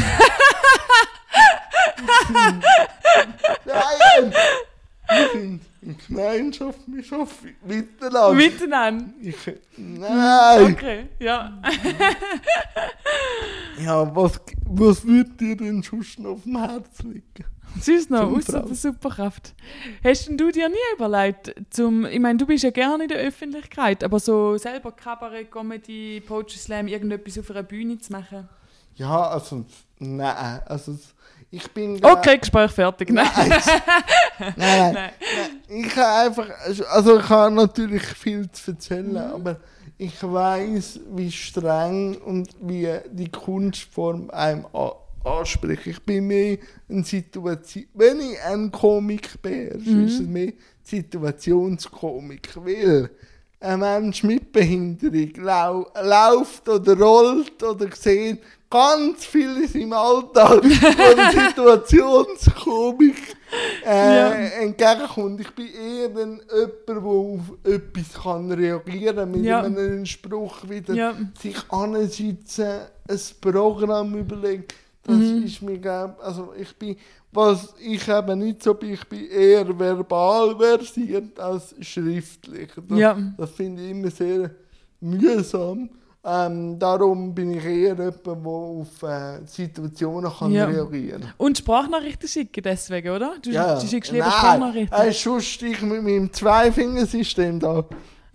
Nein! In Gemeinschaft, wir arbeiten miteinander. Miteinander. Ich, nein! Okay, ja. Ja, was, was würde dir denn sonst noch auf dem Herz liegen? Sonst noch, außer der Superkraft. Hast denn du dir nie überlegt, zum, ich meine, du bist ja gerne in der Öffentlichkeit, aber so selber Kabarett, Comedy, Poetry Slam, irgendetwas auf einer Bühne zu machen? Ja, also, nein, also, ich bin... Okay, Gespräch fertig. Nein. Nein, nein, nein. Nein. Ich habe einfach, also ich habe natürlich viel zu erzählen, Mhm. aber ich weiß, wie streng und wie die Kunstform einem anspricht. Ich bin mehr eine Situation, wenn ich ein Komik beherrsche, Mhm. ist es mehr Situationskomik, weil ein Mensch mit Behinderung lau läuft oder rollt oder sieht ganz vieles im Alltag von Situationskomik äh, Ja. entgegenkommt. Ich bin eher dann jemand, der auf etwas kann reagieren kann, mit Ja. einem Spruch wieder Ja. sich ansitzen, ein Programm überlegen. Das Mhm. ist mir, glaub, also ich bin, was ich eben nicht so bin, ich bin eher verbal versiert als schriftlich. Das, Ja. das finde ich immer sehr mühsam. Ähm, darum bin ich eher jemand, der auf äh, Situationen kann Ja. reagieren kann. Und Sprachnachrichten schicken deswegen, oder? Du, Ja. du schickst lieber Nein, Sprachnachrichten. Hey, sonst ich mit meinem Zweifingersystem da.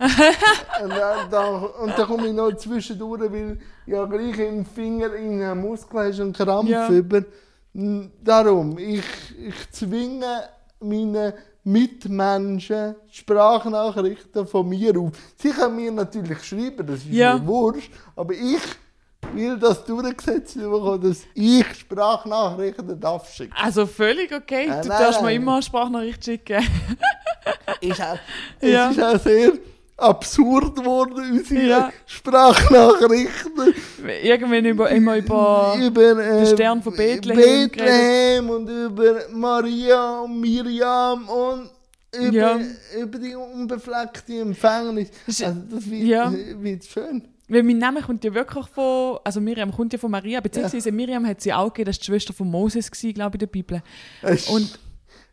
und, dann, da, und dann komme ich noch zwischendurch, weil ja gleich im Finger in einem Muskel hast und Krampf Ja. über. Darum, ich, ich zwinge meinen Mitmenschen Sprachnachrichten von mir auf. Sie können mir natürlich schreiben, das ist Ja. mir wurscht, aber ich will das durchgesetzt bekommen, dass ich Sprachnachrichten darf schicken. Also völlig okay. Äh, du nein, darfst mir nein. immer eine Sprachnachricht schicken. Ist auch, es Ja. ist auch sehr absurd geworden, unsere Ja. Sprachnachrichten. Irgendwann über, immer über. über äh, Stern von Bethlehem Bethlehem und über Maria und Miriam und über, Ja. über die unbefleckte Empfängnis. Also das wird, ja. wird schön. Weil mein Name kommt ja wirklich von. Also Miriam kommt ja von Maria, beziehungsweise Miriam hat sie auch gegeben, das war die Schwester von Moses, gewesen, glaube ich, in der Bibel. Es Und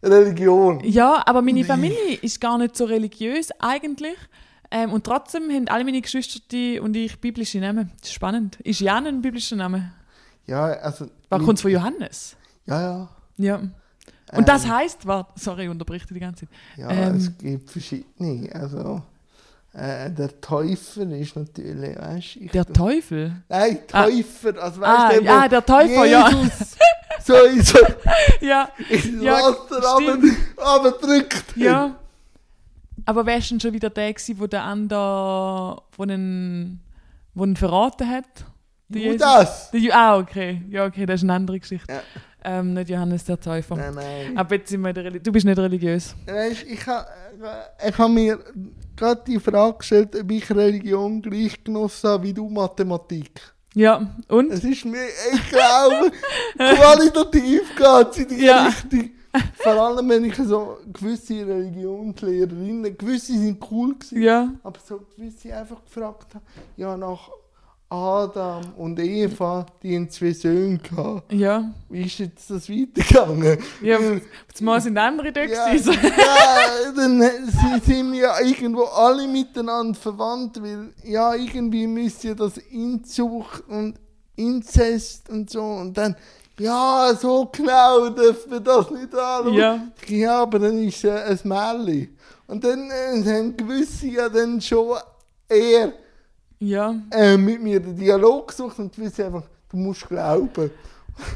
Religion. Ja, aber meine Familie ist gar nicht so religiös eigentlich. Ähm, und trotzdem haben alle meine Geschwister die und ich biblische Namen. Das ist spannend. Ist Jan ein biblischer Name? Ja, also. War kommt von Johannes? Ja, ja. Ja. Und das heißt, warte, sorry, ich unterbreche dich die ganze Zeit. Ja, Ähm. es gibt verschiedene. Also, äh, der Täufer ist natürlich, weißt du. Der Teufel? Nein, Ah. Täufer. Also, weißt Ah, du, ja, wo der Täufer, ja. Jesus so in so Ja, ins Ja, Wasser stimmt. runter- runterdrückt. ja. Aber wer ist denn schon wieder der gewesen, wo der andere, wo einen, wo einen verraten hat? Der? Judas. Der Ju ah, okay. Ja, okay, das ist eine andere Geschichte. Ja. Ähm, nicht Johannes der Täufer. Nein, nein. Aber jetzt sind wir der Du bist nicht religiös. Weißt, ich habe ich ha mir gerade die Frage gestellt, ob ich Religion gleich genossen habe wie du Mathematik. Ja, und? Es ist mir, ich glaube, qualitativ geht sie in die Ja. Richtung. Vor allem, wenn ich so gewisse Religionslehrerinnen, gewisse sind cool gewesen, Ja, aber so gewisse einfach gefragt haben, ja, nach Adam und Eva, die haben zwei Söhne gehabt. ja. Wie ist jetzt das weitergegangen? Ja, jetzt mal sind andere da Ja, gewesen. ja, dann sie sind ja irgendwo alle miteinander verwandt, weil ja, irgendwie müsste ja das Inzucht und Inzest und so und dann, ja, so genau dürfen wir das nicht anschauen. Ja. Ja, aber dann ist es ein Märchen. Und dann äh, haben gewisse ja dann schon eher Ja, äh, mit mir den Dialog gesucht und gewisse einfach, du musst glauben.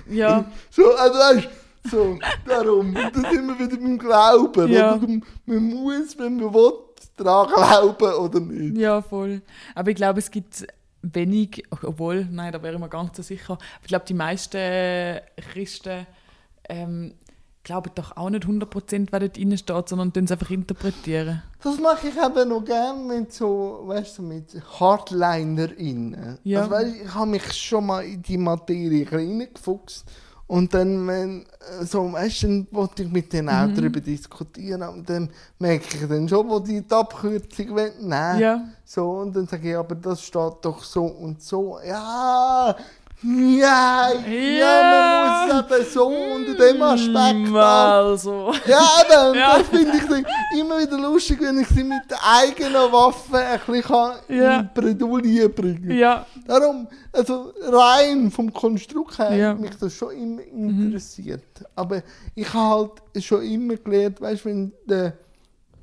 ja, So, also weißt so, darum, und da sind wir wieder beim Glauben. Ja. Oder? Man muss, wenn man will, daran glauben oder nicht. ja, voll. Aber ich glaube, es gibt wenig, obwohl, nein, da wäre ich mir gar nicht so sicher. Aber ich glaube, die meisten Christen ähm, glauben doch auch nicht 100%, was dort drin steht, sondern tun es einfach interpretieren. Das mache ich eben noch gerne mit so, weißt du, mit HardlinerInnen. Ja. Also, weißt, ich habe mich schon mal in die Materie reingefuchst. Und dann, wenn, so, weißt dann wollte ich mit denen auch Mhm. darüber diskutieren. Und dann merke ich dann schon, wo die die Abkürzung wollen. Nein. Ja, So, und dann sage ich, aber das steht doch so und so. Ja, ja, ja, man muss eben so unter dem Aspekt Mm. Also. Ja, eben, Ja. das finde ich immer wieder lustig, wenn ich sie mit der eigenen Waffe ein bisschen Ja. in Bredouille bringen Ja, Darum, also rein vom Konstrukt her, Ja. hat mich das schon immer interessiert. Aber ich habe halt schon immer gelernt, weißt du, wenn der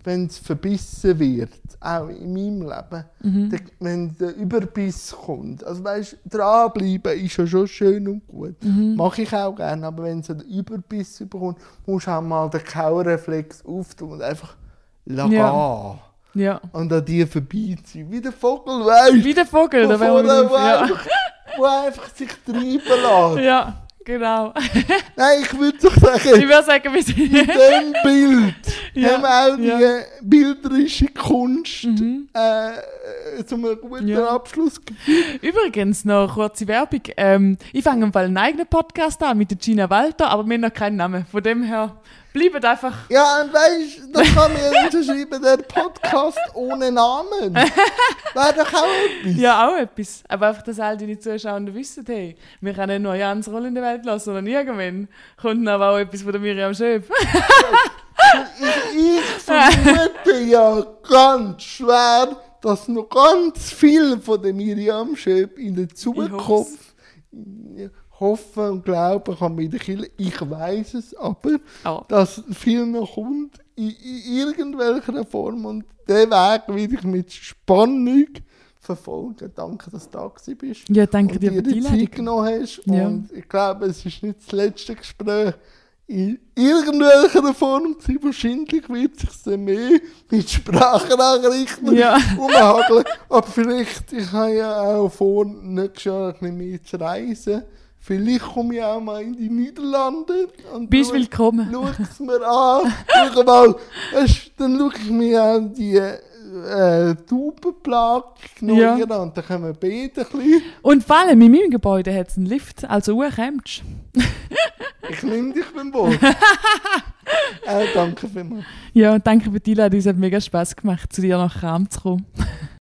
wenn es verbissen wird, auch in meinem Leben, Mhm. der, wenn der Überbiss kommt, also weißt, dranbleiben ist ja schon schön und gut, Mhm. mache ich auch gerne, aber wenn es einen Überbiss bekommt, musst du auch mal den Kaureflex auftun und einfach lassen. Ja. ja. Und an dir vorbeiziehen. Wie der Vogel, weißt Wie der Vogel, da wo, Ja. einfach, wo einfach sich treiben lässt. ja, genau. Nein, ich würde doch Ich sagen, würde sagen, wir sind. in dem Bild Ja, haben auch die ja. äh, bilderische Kunst Mhm. äh, zu einem guten Ja. Abschluss Übrigens noch kurze Werbung. Ähm, ich fange im Fall einen eigenen Podcast an mit der Gina Walter, aber wir haben noch keinen Namen. Von dem her bleibt einfach. Ja, und weißt du, da kann man ja unterschreiben, der Podcast ohne Namen. Wäre doch auch etwas. Ja, auch etwas. Aber einfach, dass all deine Zuschauer wissen, hey, wir können nicht nur Jans Rolle in der Welt lassen, sondern irgendwann kommt dann aber auch etwas von der Miriam Schöpf. Ich, vermute ja ganz schwer, dass noch ganz viel von der Miriam Schöp in der Zukunft hoffen und glauben kann mit der Kirche. Ich weiß es aber, Oh. dass viel noch kommt in, in irgendwelcher Form und den Weg will ich mit Spannung verfolgen. Danke, dass du da bist. Ja, danke und dir dir für die die Zeit genommen hast. Ja. Und ich glaube, es ist nicht das letzte Gespräch in irgendwelcher Form sein. Wahrscheinlich wird sich dann mehr mit Sprachnachrichten Ja. umhageln. Aber vielleicht, ich habe ja auch vor, nächstes Jahr bisschen mehr zu reisen. Vielleicht komme ich auch mal in die Niederlande. Und Bist schau- willkommen. Schau es mir an. Schau mal. Dann schaue ich mir auch die äh, Taubenplage Ja. an. Dann können wir beten ein bisschen. Und vor allem in meinem Gebäude hat es einen Lift, also kommst Ich nehme dich beim Boot. äh, danke vielmals. Ja, danke für die Einladung, es hat mega Spass gemacht, zu dir nach Kram zu kommen.